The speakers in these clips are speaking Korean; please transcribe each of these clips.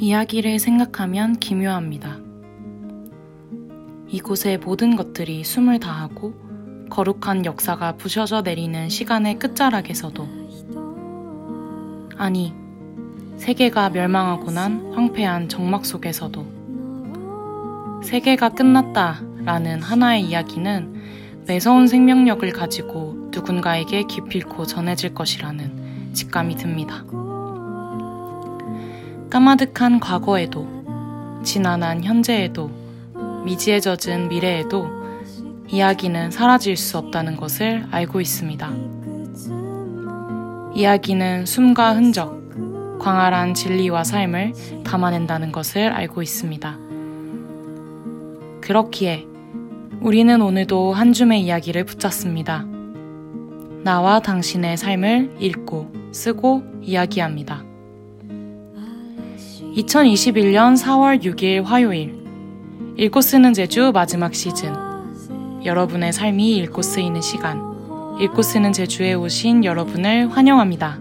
이야기를 생각하면 기묘합니다. 이곳의 모든 것들이 숨을 다하고 거룩한 역사가 부셔져 내리는 시간의 끝자락에서도 아니 세계가 멸망하고 난 황폐한 정막 속에서도 세계가 끝났다 라는 하나의 이야기는 매서운 생명력을 가지고 누군가에게 기필코 전해질 것이라는 직감이 듭니다. 까마득한 과거에도, 지난한 현재에도, 미지에 젖은 미래에도 이야기는 사라질 수 없다는 것을 알고 있습니다. 이야기는 숨과 흔적, 광활한 진리와 삶을 담아낸다는 것을 알고 있습니다. 그렇기에 우리는 오늘도 한 줌의 이야기를 붙잡습니다. 나와 당신의 삶을 읽고 쓰고 이야기합니다. 2021년 4월 6일 화요일 읽고 쓰는 제주 마지막 시즌 여러분의 삶이 읽고 쓰이는 시간 읽고 쓰는 제주에 오신 여러분을 환영합니다.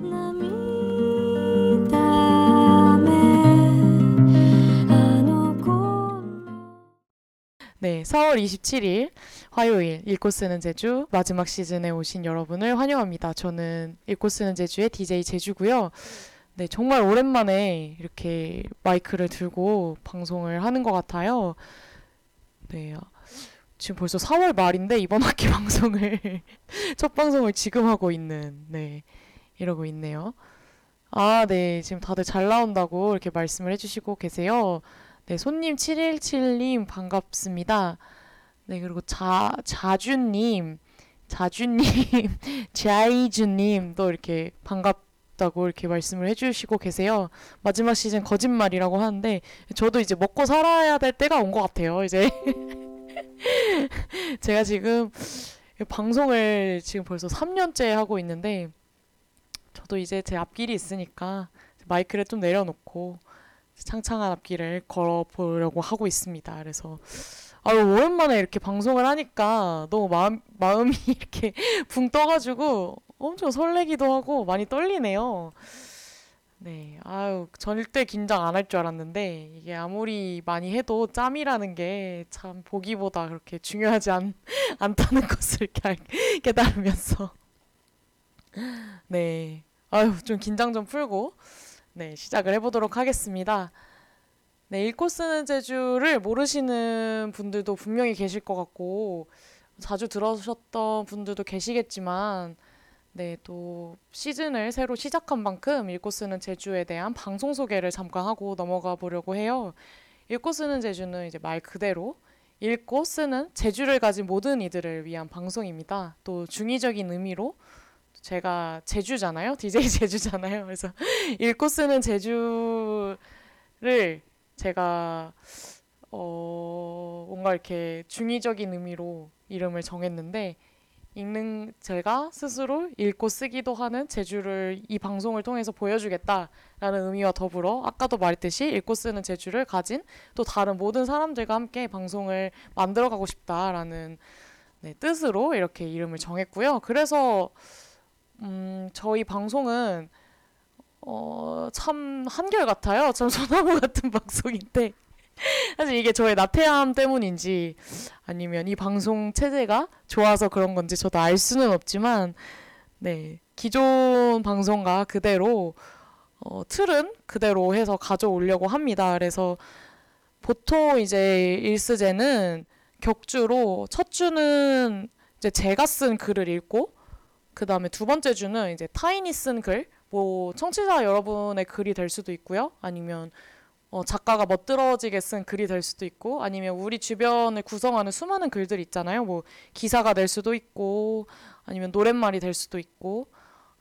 네, 4월 27일 화요일 읽고 쓰는 제주 마지막 시즌에 오신 여러분을 환영합니다. 저는 읽고 쓰는 제주의 DJ 제주고요. 네, 정말 오랜만에 이렇게 마이크를 들고 방송을 하는 것 같아요. 네, 지금 벌써 4월 말인데 이번 학기 방송을 첫 방송을 지금 하고 있는 네 이러고 있네요. 아, 네, 지금 다들 잘 나온다고 이렇게 말씀을 해주시고 계세요. 네, 손님 717님 반갑습니다. 네, 그리고 자 자주님, 자주님, 자이주님도 이렇게 반갑. 싶다고 이렇게 말씀을 해주시고 계세요. 마지막 시즌 거짓말이라고 하는데 저도 이제 먹고 살아야 될 때가 온 것 같아요. 이제 제가 지금 방송을 지금 벌써 3년째 하고 있는데 저도 이제 제 앞길이 있으니까 마이크를 좀 내려놓고 창창한 앞길을 걸어보려고 하고 있습니다. 그래서 아유 오랜만에 이렇게 방송을 하니까 너무 마음 마음이 이렇게 붕 떠가지고 엄청 설레기도 하고 많이 떨리네요. 네, 아유, 절대 긴장 안 할 줄 알았는데, 이게 아무리 많이 해도 짬이라는 게 참 보기보다 그렇게 중요하지 않, 않다는 것을 깨달으면서. 네, 아유, 좀 긴장 좀 풀고, 네, 시작을 해보도록 하겠습니다. 네, 읽고 쓰는 제주를 모르시는 분들도 분명히 계실 것 같고, 자주 들으셨던 분들도 계시겠지만, 네, 또 시즌을 새로 시작한 만큼 쓰는 제주에 대한 방송 소개를 잠깐 하고 넘어가 보려고 해요. 쓰는 제주는 이제 말 그대로 쓰는 제주를 가진 모든 이들을 위한 방송입니다. 또 중의적인 의미로 제가 제주잖아요. DJ 제주잖아요. 그래서 쓰는 제주를 제가 어 뭔가 이렇게 중의적인 의미로 이름을 정했는데 읽는 제가 스스로 읽고 쓰기도 하는 재주를 이 방송을 통해서 보여주겠다라는 의미와 더불어 아까도 말했듯이 읽고 쓰는 재주를 가진 또 다른 모든 사람들과 함께 방송을 만들어가고 싶다라는 네, 뜻으로 이렇게 이름을 정했고요. 그래서 음, 저희 방송은 어, 참 한결 같아요. 참 소나무 같은 방송인데 사실 이게 저의 나태함 때문인지 아니면 이 방송 체제가 좋아서 그런 건지 저도 알 수는 없지만 네 기존 방송과 그대로 어, 틀은 그대로 해서 가져오려고 합니다. 그래서 보통 이제 일스제는 격주로 첫 주는 이제 제가 쓴 글을 읽고 그 다음에 두 번째 주는 이제 타인이 쓴 글, 뭐 청취자 여러분의 글이 될 수도 있고요. 아니면 어, 작가가 멋들어지게 쓴 글이 될 수도 있고 아니면 우리 주변을 구성하는 수많은 글들 있잖아요. 뭐 기사가 될 수도 있고 아니면 노랫말이 될 수도 있고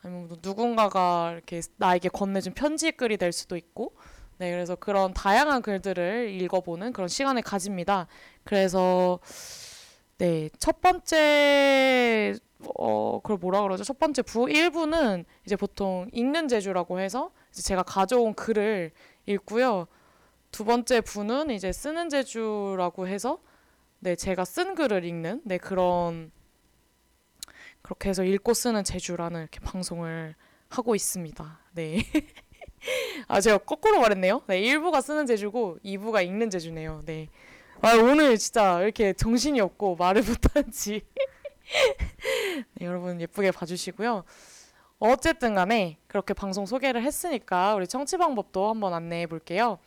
아니면 뭐 누군가가 이렇게 나에게 건네준 편지 글이 될 수도 있고 네 그래서 그런 다양한 글들을 읽어보는 그런 시간을 가집니다. 그래서 네 첫 번째 어 그걸 뭐라 그러죠? 첫 번째 부 1부는 이제 보통 읽는 재주라고 해서 제가 가져온 글을 읽고요. 두 번째 부는 이제 쓰는 재주라고 해서 네 제가 쓴 글을 읽는 네 그런 그렇게 해서 읽고 쓰는 재주라는 이렇게 방송을 하고 있습니다. 네. 아, 제가 거꾸로 말했네요. 네, 1부가 쓰는 제주고 2부가 읽는 제주네요. 네. 아, 오늘 진짜 이렇게 정신이 없고 말을 못한지. 네, 여러분 예쁘게 봐주시고요. 어쨌든 간에 그렇게 방송 소개를 했으니까 우리 청취 방법도 한번 안내해 볼게요.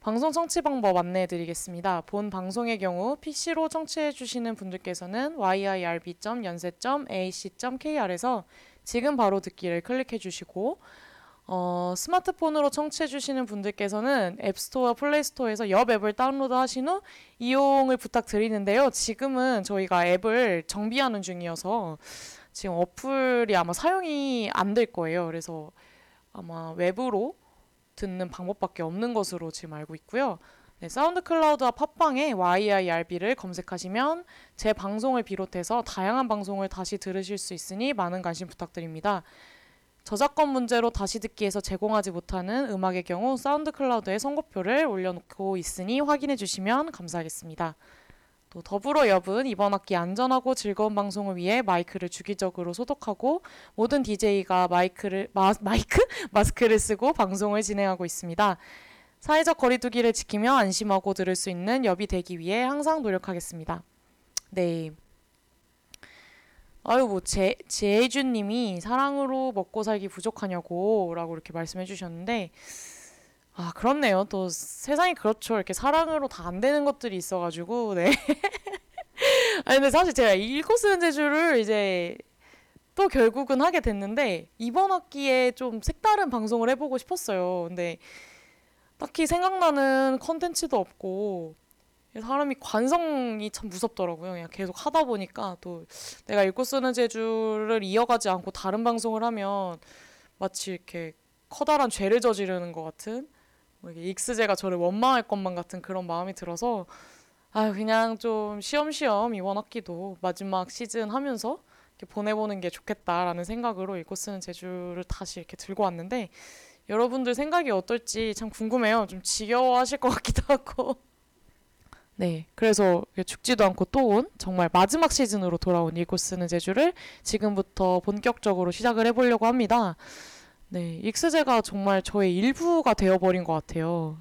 방송 청취 방법 안내해 드리겠습니다. 본 방송의 경우 PC로 청취해 주시는 분들께서는 yirb.연세.ac.kr에서 지금 바로 듣기를 클릭해 주시고 어, 스마트폰으로 청취해 주시는 분들께서는 앱스토어, 플레이스토어에서 옆 앱을 다운로드 하신 후 이용을 부탁드리는데요. 지금은 저희가 앱을 정비하는 중이어서 지금 어플이 아마 사용이 안 될 거예요. 그래서 아마 외부로 듣는 방법밖에 없는 것으로 지금 알고 있고요. 네, SoundCloud와 팟빵에 YIRB를 검색하시면 제 방송을 비롯해서 다양한 방송을 다시 들으실 수 있으니 많은 관심 부탁드립니다. 저작권 문제로 다시 듣기에서 제공하지 못하는 음악의 경우 SoundCloud에 선곡표를 올려놓고 있으니 확인해 주시면 감사하겠습니다. 또 더불어 엽은 이번 학기 안전하고 즐거운 방송을 위해 마이크를 주기적으로 소독하고 모든 DJ가 마이크를 마, 마이크 마스크를 쓰고 방송을 진행하고 있습니다. 사회적 거리두기를 지키며 안심하고 들을 수 있는 엽이 되기 위해 항상 노력하겠습니다. 네. 아유 뭐제 제주님이 사랑으로 먹고 살기 부족하냐고라고 이렇게 말씀해 주셨는데 아 그렇네요. 또 세상이 그렇죠. 이렇게 사랑으로 다 안 되는 것들이 있어가지고 네. 아니 근데 사실 제가 읽고 쓰는 제주를 이제 또 결국은 하게 됐는데 이번 학기에 좀 색다른 방송을 해보고 싶었어요. 근데 딱히 생각나는 컨텐츠도 없고 사람이 관성이 참 무섭더라고요. 그냥 계속 하다 보니까 또 내가 읽고 쓰는 제주를 이어가지 않고 다른 방송을 하면 마치 이렇게 커다란 죄를 저지르는 것 같은 익스제가 저를 원망할 것만 같은 그런 마음이 들어서 아 그냥 좀 쉬엄쉬엄 이번 학기도 마지막 시즌 하면서 이렇게 보내보는 게 좋겠다라는 생각으로 읽고 쓰는 제주를 다시 이렇게 들고 왔는데 여러분들 생각이 어떨지 참 궁금해요. 좀 지겨워하실 것 같기도 하고. 네, 그래서 죽지도 않고 또 온 정말 마지막 시즌으로 돌아온 읽고 쓰는 제주를 지금부터 본격적으로 시작을 해보려고 합니다. 네, 익스제가 정말 저의 일부가 되어버린 것 같아요.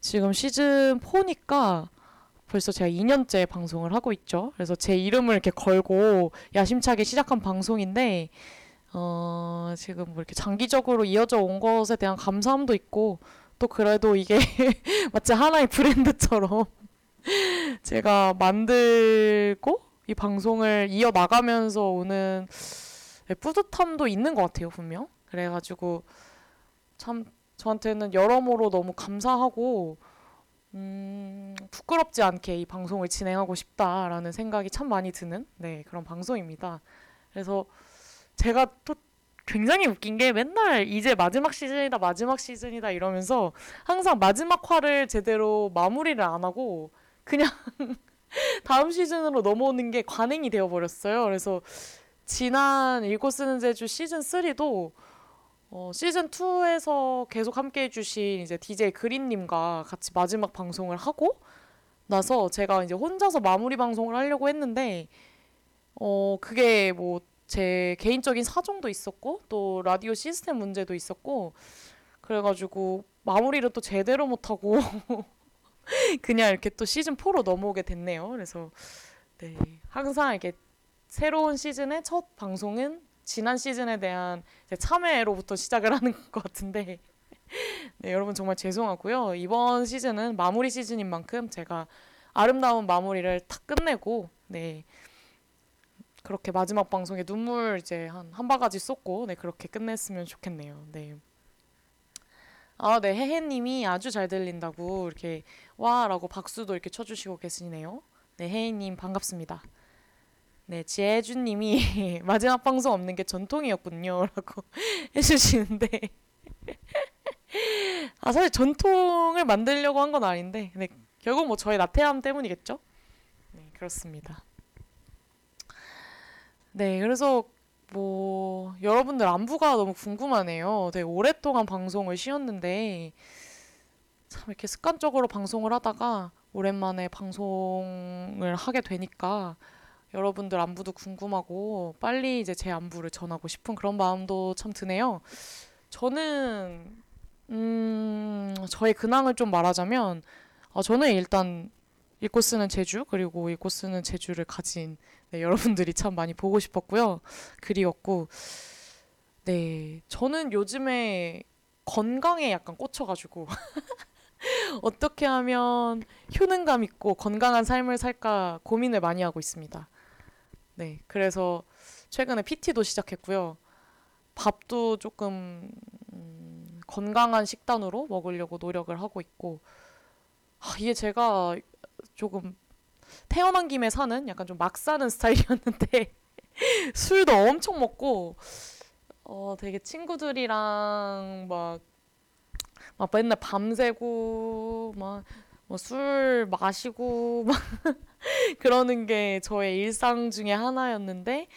지금 시즌 4니까 벌써 제가 2년째 방송을 하고 있죠. 그래서 제 이름을 이렇게 걸고 야심차게 시작한 방송인데, 어, 지금 뭐 이렇게 장기적으로 이어져 온 것에 대한 감사함도 있고, 또 그래도 이게 마치 하나의 브랜드처럼 제가 만들고 이 방송을 이어 나가면서 오는 뿌듯함도 있는 것 같아요, 분명. 그래가지고 참 저한테는 여러모로 너무 감사하고 음, 부끄럽지 않게 이 방송을 진행하고 싶다라는 생각이 참 많이 드는 네, 그런 방송입니다. 그래서 제가 또 굉장히 웃긴 게 맨날 이제 마지막 시즌이다 마지막 시즌이다 이러면서 항상 마지막 화를 제대로 마무리를 안 하고 그냥 다음 시즌으로 넘어오는 게 관행이 되어 버렸어요. 그래서 지난 읽고 쓰는 제주 시즌 3도 어, 시즌 2에서 계속 함께 해주신 이제 DJ 그린님과 같이 마지막 방송을 하고 나서 제가 이제 혼자서 마무리 방송을 하려고 했는데 어 그게 뭐 제 개인적인 사정도 있었고 또 라디오 시스템 문제도 있었고 그래가지고 마무리를 또 제대로 못하고 그냥 이렇게 또 시즌 4로 넘어오게 됐네요. 그래서 네 항상 이렇게 새로운 시즌의 첫 방송은 지난 시즌에 대한 참여로부터 시작을 하는 것 같은데 네, 여러분 정말 죄송하고요. 이번 시즌은 마무리 시즌인 만큼 제가 아름다운 마무리를 다 끝내고 네 그렇게 마지막 방송에 눈물 이제 한 한 바가지 쏟고 네 그렇게 끝냈으면 좋겠네요. 네. 아, 네, 혜혜님이 아주 잘 들린다고 이렇게 와라고 박수도 이렇게 쳐 주시고 계시네요. 네, 혜혜님 반갑습니다. 네, 지혜준님이 마지막 방송 없는 게 전통이었군요 라고 해주시는데 아 사실 전통을 만들려고 한 건 아닌데 네, 결국 뭐 저의 나태함 때문이겠죠? 네, 그렇습니다. 네, 그래서 뭐 여러분들 안부가 너무 궁금하네요. 되게 오랫동안 방송을 쉬었는데 참 이렇게 습관적으로 방송을 하다가 오랜만에 방송을 하게 되니까 여러분들 안부도 궁금하고 빨리 이제 제 안부를 전하고 싶은 그런 마음도 참 드네요. 저는 음, 저의 근황을 좀 말하자면 어, 저는 일단 읽고 쓰는 제주 그리고 읽고 쓰는 제주를 가진 네, 여러분들이 참 많이 보고 싶었고요. 그리웠고 네, 저는 요즘에 건강에 약간 꽂혀가지고 어떻게 하면 효능감 있고 건강한 삶을 살까 고민을 많이 하고 있습니다. 네, 그래서 최근에 PT도 시작했고요. 밥도 조금 음, 건강한 식단으로 먹으려고 노력을 하고 있고 아, 이게 제가 조금 태어난 김에 사는 약간 좀 막 사는 스타일이었는데 술도 엄청 먹고 어 되게 친구들이랑 막 막 맨날 밤새고 막 뭐 술 마시고 막 그러는 게 저의 일상 중에 하나였는데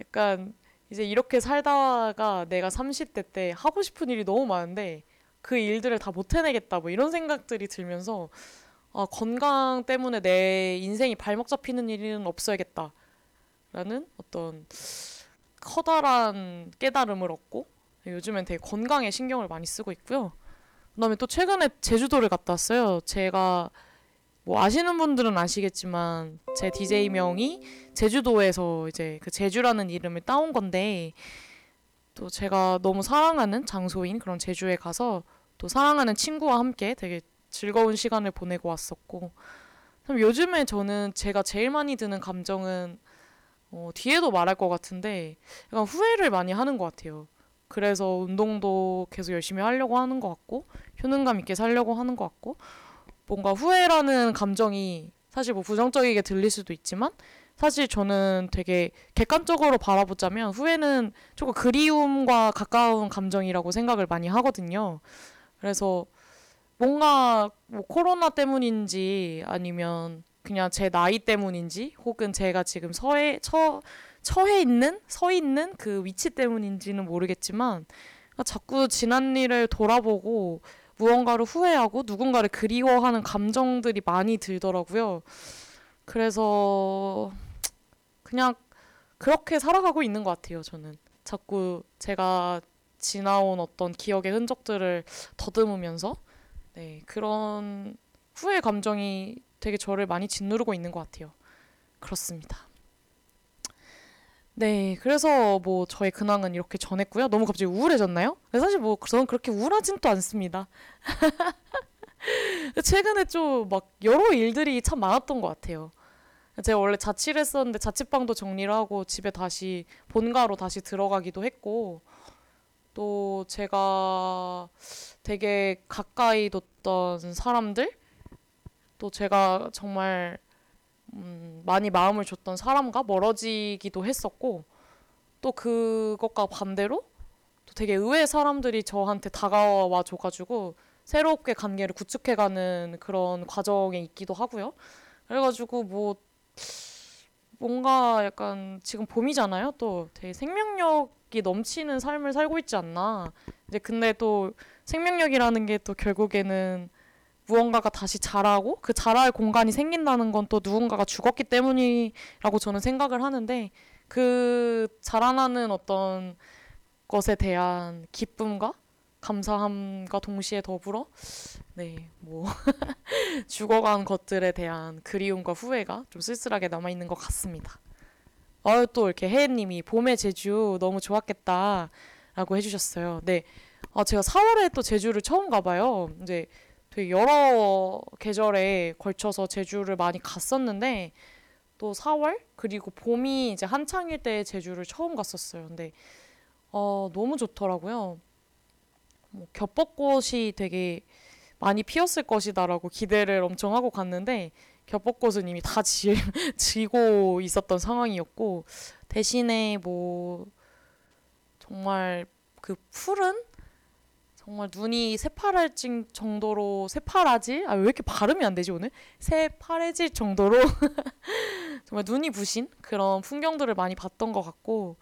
약간 이제 이렇게 살다가 내가 30대 때 하고 싶은 일이 너무 많은데 그 일들을 다 못 해내겠다 뭐 이런 생각들이 들면서 아, 건강 때문에 내 인생이 발목 잡히는 일은 없어야겠다 라는 어떤 커다란 깨달음을 얻고 요즘엔 되게 건강에 신경을 많이 쓰고 있고요. 그다음에 또 최근에 제주도를 갔다 왔어요. 제가 뭐 아시는 분들은 아시겠지만 제 DJ 명이 제주도에서 이제 그 제주라는 이름을 따온 건데 또 제가 너무 사랑하는 장소인 그런 제주에 가서 또 사랑하는 친구와 함께 되게 즐거운 시간을 보내고 왔었고 요즘에 저는 제가 제일 많이 드는 감정은 어, 뒤에도 말할 것 같은데 약간 후회를 많이 하는 것 같아요. 그래서 운동도 계속 열심히 하려고 하는 것 같고 효능감 있게 살려고 하는 것 같고 뭔가 후회라는 감정이 사실 뭐 부정적이게 들릴 수도 있지만 사실 저는 되게 객관적으로 바라보자면 후회는 조금 그리움과 가까운 감정이라고 생각을 많이 하거든요. 그래서 뭔가 뭐 코로나 때문인지 아니면 그냥 제 나이 때문인지 혹은 제가 지금 서해 처 처해 있는 서 있는 그 위치 때문인지는 모르겠지만 자꾸 지난 일을 돌아보고 무언가를 후회하고 누군가를 그리워하는 감정들이 많이 들더라고요. 그래서 그냥 그렇게 살아가고 있는 것 같아요, 저는. 자꾸 제가 지나온 어떤 기억의 흔적들을 더듬으면서 네, 그런 후회 감정이 되게 저를 많이 짓누르고 있는 것 같아요. 그렇습니다. 네, 그래서 뭐 저의 근황은 이렇게 전했고요. 너무 갑자기 우울해졌나요? 사실 뭐 저는 그렇게 우울하진 또 않습니다. 최근에 좀 막 여러 일들이 참 많았던 것 같아요. 제가 원래 자취를 했었는데 자취방도 정리를 하고 집에 다시 본가로 다시 들어가기도 했고 또 제가 되게 가까이 뒀던 사람들 또 제가 정말 음, 많이 마음을 줬던 사람과 멀어지기도 했었고 또 그것과 반대로 또 되게 의외의 사람들이 저한테 다가와 줘가지고 새롭게 관계를 구축해가는 그런 과정에 있기도 하고요. 그래가지고 뭐 뭔가 약간 지금 봄이잖아요. 또 되게 생명력이 넘치는 삶을 살고 있지 않나. 이제 근데 또 생명력이라는 게 또 결국에는 무언가가 다시 자라고 그 자랄 공간이 생긴다는 건 또 누군가가 죽었기 때문이라고 저는 생각을 하는데 그 자라나는 어떤 것에 대한 기쁨과 감사함과 동시에 더불어 네, 뭐 죽어간 것들에 대한 그리움과 후회가 좀 쓸쓸하게 남아 있는 것 같습니다. 아유 또 이렇게 혜혜님이 봄의 제주 너무 좋았겠다라고 해 주셨어요. 네, 아 제가 4월에 또 제주를 처음 가봐요. 이제 되게 여러 계절에 걸쳐서 제주를 많이 갔었는데 또 4월 그리고 봄이 이제 한창일 때 제주를 처음 갔었어요. 근데 어, 너무 좋더라고요. 뭐 겹벚꽃이 되게 많이 피었을 것이다라고 기대를 엄청 하고 갔는데 겹벚꽃은 이미 다 지, 지고 있었던 상황이었고 대신에 뭐 정말 그 푸른 정말 눈이 새파랄진 정도로 새파라질 아 왜 이렇게 발음이 안 되지 오늘 새파래질 정도로 정말 눈이 부신 그런 풍경들을 많이 봤던 것 같고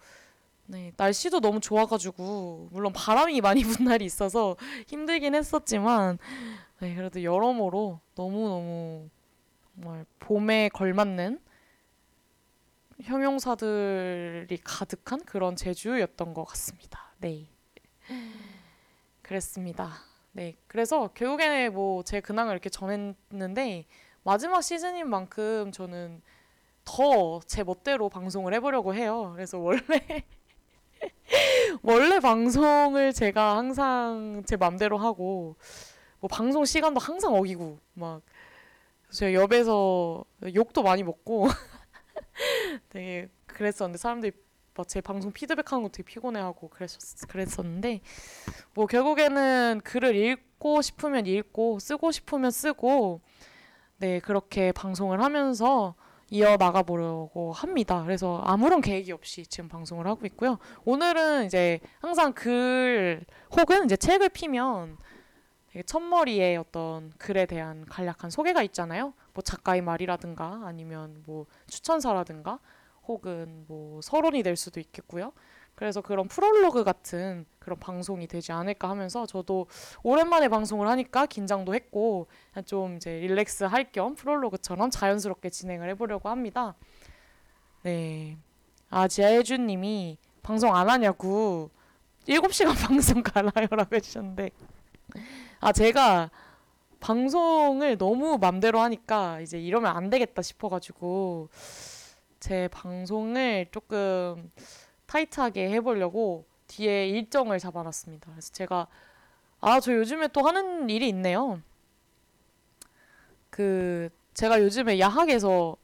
네 날씨도 너무 좋아가지고 물론 바람이 많이 분 날이 있어서 힘들긴 했었지만 네 그래도 여러모로 너무 너무 정말 봄에 걸맞는 형용사들이 가득한 그런 제주였던 것 같습니다. 네. 그랬습니다. 네, 그래서 결국에는 뭐 제 근황을 이렇게 전했는데 마지막 시즌인 만큼 저는 더 제 멋대로 방송을 해보려고 해요. 그래서 원래 원래 방송을 제가 항상 제 맘대로 하고 뭐 방송 시간도 항상 어기고 막 제가 옆에서 욕도 많이 먹고 되게 그랬었는데 사람들이 막 제 방송 피드백하는 거 되게 피곤해하고 그랬었 그랬었는데 뭐 결국에는 글을 읽고 싶으면 읽고 쓰고 싶으면 쓰고 네 그렇게 방송을 하면서 이어 나가 보려고 합니다. 그래서 아무런 계획이 없이 지금 방송을 하고 있고요. 오늘은 이제 항상 글 혹은 이제 책을 피면 첫머리에 어떤 글에 대한 간략한 소개가 있잖아요. 뭐 작가의 말이라든가 아니면 뭐 추천사라든가 혹은 뭐 서론이 될 수도 있겠고요. 그래서 그런 프롤로그 같은 그런 방송이 되지 않을까 하면서 저도 오랜만에 방송을 하니까 긴장도 했고 좀 이제 릴렉스 할 겸 프롤로그처럼 자연스럽게 진행을 해보려고 합니다. 네. 아, 지아혜준 님이 방송 안 하냐고 7시간 방송 가나요? 라고 해주셨는데 아, 제가 방송을 너무 맘대로 하니까 이제 이러면 안 되겠다 싶어가지고 제 방송을 조금 타이트하게 해보려고 뒤에 일정을 잡아놨습니다. 그래서 제가 아, 저 요즘에 또 하는 일이 있네요. 그 제가 요즘에 야학에서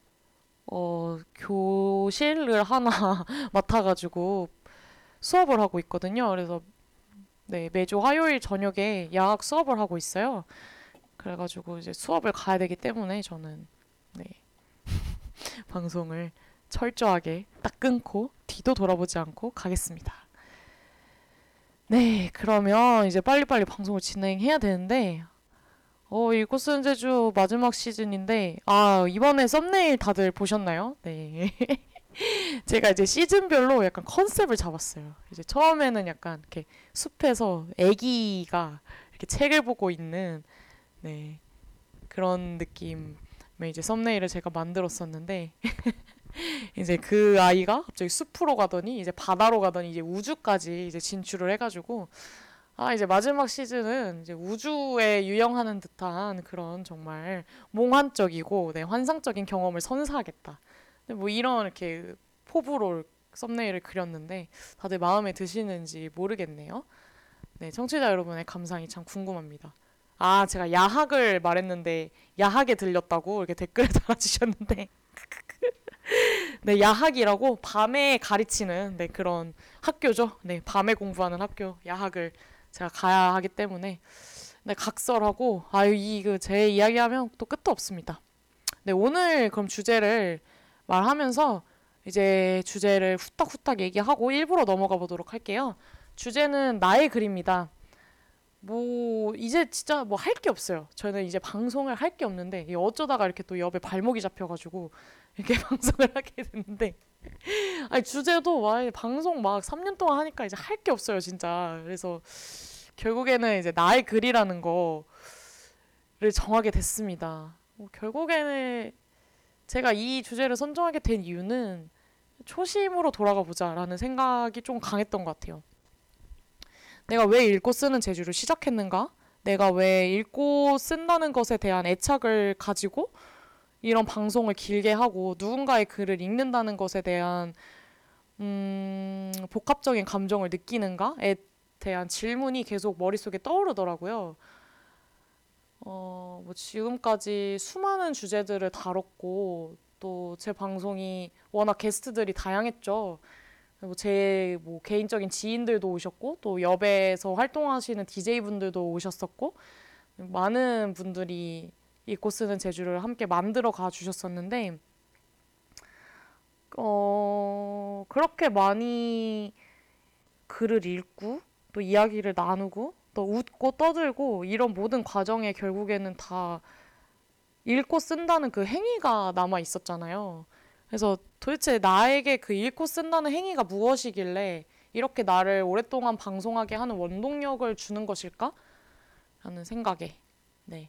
어, 교실을 하나 맡아가지고 수업을 하고 있거든요. 그래서 네, 매주 화요일 저녁에 야학 수업을 하고 있어요. 그래가지고 이제 수업을 가야 되기 때문에 저는 네, 방송을 철저하게 딱 끊고 뒤도 돌아보지 않고 가겠습니다. 네, 그러면 이제 빨리빨리 방송을 진행해야 되는데 어, 이곳은 제주 마지막 시즌인데 아, 이번에 썸네일 다들 보셨나요? 네. 제가 이제 시즌별로 약간 컨셉을 잡았어요. 이제 처음에는 약간 이렇게 숲에서 아기가 이렇게 책을 보고 있는 네. 그런 느낌의 이제 썸네일을 제가 만들었었는데 이제 그 아이가 갑자기 숲으로 가더니 이제 바다로 가더니 이제 우주까지 이제 진출을 해가지고 아 이제 마지막 시즌은 이제 우주에 유영하는 듯한 그런 정말 몽환적이고 네, 환상적인 경험을 선사하겠다. 뭐 이런 이렇게 포부로 썸네일을 그렸는데 다들 마음에 드시는지 모르겠네요. 네, 청취자 여러분의 감상이 참 궁금합니다. 아, 제가 야학을 말했는데 야학에 들렸다고 이렇게 댓글에 달아주셨는데 네, 야학이라고 밤에 가르치는 네, 그런 학교죠. 네, 밤에 공부하는 학교 야학을 제가 가야 하기 때문에 네, 각설하고 아유 이그 제 이야기하면 또 끝도 없습니다. 네, 오늘 그럼 주제를 말하면서 이제 주제를 후딱후딱 얘기하고 일부러 넘어가 보도록 할게요. 주제는 나의 글입니다. 뭐 이제 진짜 뭐 할 게 없어요. 저는 이제 방송을 할 게 없는데 어쩌다가 이렇게 또 옆에 발목이 잡혀가지고 이렇게 방송을 하게 됐는데 아니 주제도 와 방송 막 3년 동안 하니까 이제 할 게 없어요 진짜. 그래서 결국에는 이제 나의 글이라는 거를 정하게 됐습니다. 뭐 결국에는 제가 이 주제를 선정하게 된 이유는 초심으로 돌아가 보자라는 생각이 좀 강했던 것 같아요. 내가 왜 읽고 쓰는 재주를 시작했는가? 내가 왜 읽고 쓴다는 것에 대한 애착을 가지고 이런 방송을 길게 하고 누군가의 글을 읽는다는 것에 대한 음, 복합적인 감정을 느끼는가에 대한 질문이 계속 머릿속에 떠오르더라고요. 어, 뭐 지금까지 수많은 주제들을 다뤘고 또 제 방송이 워낙 게스트들이 다양했죠. 제 뭐 개인적인 지인들도 오셨고 또 여배에서 활동하시는 DJ 분들도 오셨었고 많은 분들이 읽고 쓰는 제주를 함께 만들어 가 주셨었는데 어 그렇게 많이 글을 읽고 또 이야기를 나누고 또 웃고 떠들고 이런 모든 과정에 결국에는 다 읽고 쓴다는 그 행위가 남아 있었잖아요. 그래서 도대체 나에게 그 읽고 쓴다는 행위가 무엇이길래 이렇게 나를 오랫동안 방송하게 하는 원동력을 주는 것일까? 라는 생각에 네.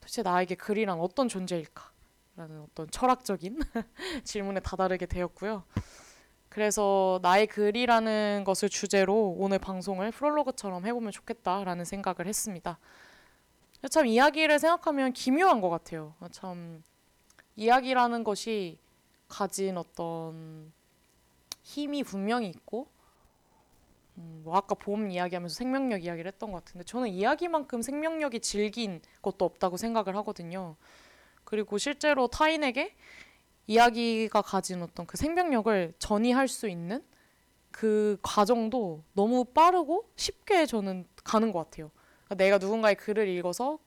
도대체 나에게 글이란 어떤 존재일까? 라는 어떤 철학적인 질문에 다다르게 되었고요. 그래서 나의 글이라는 것을 주제로 오늘 방송을 프롤로그처럼 해보면 좋겠다라는 생각을 했습니다. 참 이야기를 생각하면 기묘한 것 같아요. 참 이야기라는 것이 가진 어떤 힘이 분명히 있고 음, 뭐 아까 봄 이야기하면서 생명력 이야기를 했던 것 같은데 저는 이야기만큼 생명력이 질긴 것도 없다고 생각을 하거든요. 그리고 실제로 타인에게 이야기가 가진 어떤 그 생명력을 전이할 수 있는 그 과정도 너무 빠르고 쉽게 저는 가는 것 같아요. 그러니까 내가 누군가의 글을 읽어서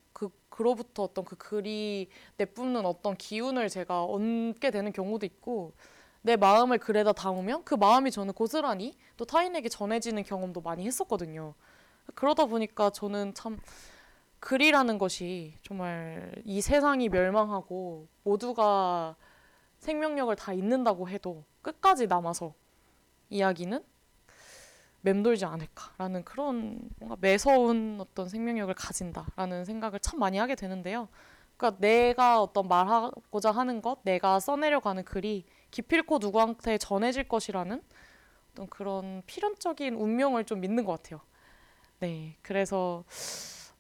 그 그로부터 어떤 그 글이 내뿜는 어떤 기운을 제가 얻게 되는 경우도 있고 내 마음을 글에다 담으면 그 마음이 저는 고스란히 또 타인에게 전해지는 경험도 많이 했었거든요. 그러다 보니까 저는 참 글이라는 것이 정말 이 세상이 멸망하고 모두가 생명력을 다 잃는다고 해도 끝까지 남아서 이야기는 맴돌지 않을까라는 그런 뭔가 매서운 어떤 생명력을 가진다라는 생각을 참 많이 하게 되는데요. 그러니까 내가 어떤 말하고자 하는 것, 내가 써내려가는 글이 기필코 누구한테 전해질 것이라는 어떤 그런 필연적인 운명을 좀 믿는 것 같아요. 네, 그래서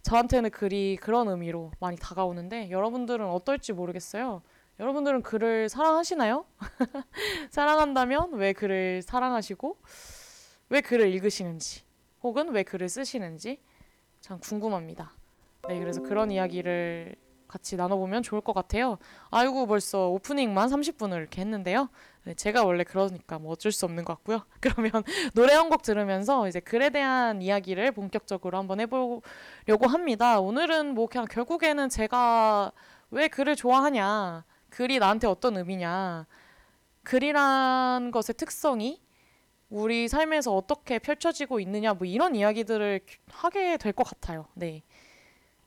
저한테는 글이 그런 의미로 많이 다가오는데 여러분들은 어떨지 모르겠어요. 여러분들은 글을 사랑하시나요? 사랑한다면 왜 글을 사랑하시고 왜 글을 읽으시는지 혹은 왜 글을 쓰시는지 참 궁금합니다. 네, 그래서 그런 이야기를 같이 나눠보면 좋을 것 같아요. 아이고 벌써 오프닝만 30분을 이렇게 했는데요. 네, 제가 원래 그러니까 뭐 어쩔 수 없는 것 같고요. 그러면 노래 한 곡 들으면서 이제 글에 대한 이야기를 본격적으로 한번 해보려고 합니다. 오늘은 뭐 그냥 결국에는 제가 왜 글을 좋아하냐 글이 나한테 어떤 의미냐. 글이란 것의 특성이 우리 삶에서 어떻게 펼쳐지고 있느냐 뭐 이런 이야기들을 하게 될 것 같아요. 네.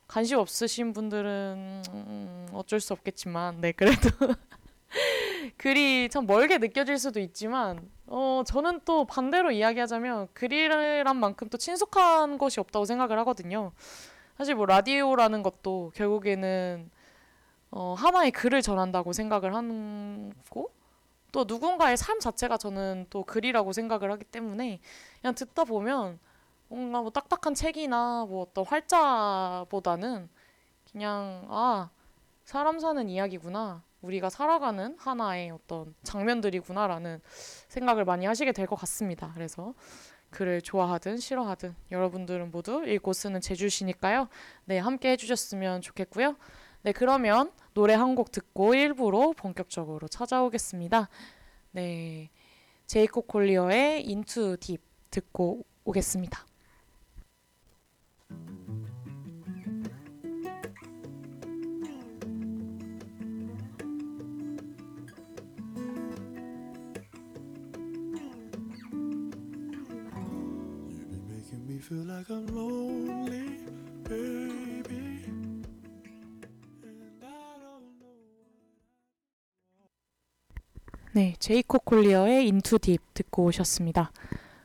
관심 없으신 분들은 음, 어쩔 수 없겠지만 네 그래도 글이 참 멀게 느껴질 수도 있지만 어 저는 또 반대로 이야기하자면 글이란 만큼 또 친숙한 것이 없다고 생각을 하거든요. 사실 뭐 라디오라는 것도 결국에는 어, 하나의 글을 전한다고 생각을 하고 또 누군가의 삶 자체가 저는 또 글이라고 생각을 하기 때문에 그냥 듣다 보면 뭔가 뭐 딱딱한 책이나 뭐 어떤 활자보다는 그냥 아 사람 사는 이야기구나 우리가 살아가는 하나의 어떤 장면들이구나라는 생각을 많이 하시게 될 것 같습니다. 그래서 글을 좋아하든 싫어하든 여러분들은 모두 읽고 쓰는 제주시니까요. 네 함께 해주셨으면 좋겠고요. 네, 그러면 노래 한 곡 듣고 일부로 본격적으로 찾아오겠습니다. 네. 제이콥 콜리어의 인투 딥 듣고 오겠습니다. feel like I'm lonely, baby. 네, 제이콥 콜리어의 인투 딥 듣고 오셨습니다.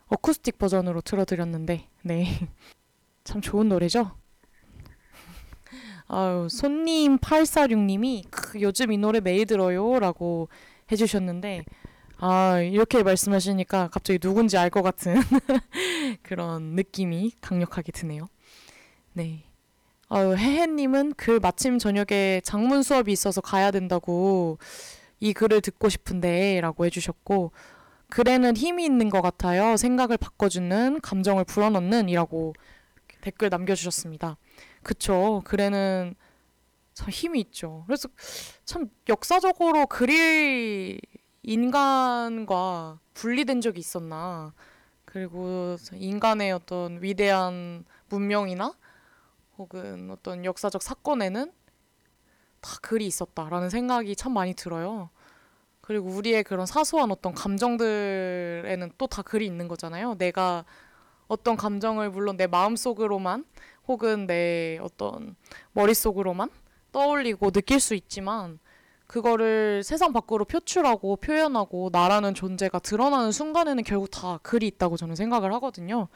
어쿠스틱 버전으로 틀어드렸는데, 네. 참 좋은 노래죠? 아유, 손님 846님이 요즘 이 노래 매일 들어요 라고 해주셨는데, 아, 이렇게 말씀하시니까 갑자기 누군지 알 것 같은 그런 느낌이 강력하게 드네요. 네. 아유, 혜혜님은 글 마침 저녁에 장문 수업이 있어서 가야 된다고 이 글을 듣고 싶은데 라고 해주셨고 글에는 힘이 있는 것 같아요. 생각을 바꿔주는 감정을 불어넣는 이라고 댓글 남겨주셨습니다. 그쵸. 글에는 참 힘이 있죠. 그래서 참 역사적으로 글이 인간과 분리된 적이 있었나. 그리고 인간의 어떤 위대한 문명이나 혹은 어떤 역사적 사건에는 다 글이 있었다라는 생각이 참 많이 들어요. 그리고 우리의 그런 사소한 어떤 감정들에는 또 다 글이 있는 거잖아요. 내가 어떤 감정을 물론 내 마음속으로만 혹은 내 어떤 머릿속으로만 떠올리고 느낄 수 있지만 그거를 세상 밖으로 표출하고 표현하고 나라는 존재가 드러나는 순간에는 결국 다 글이 있다고 저는 생각을 하거든요.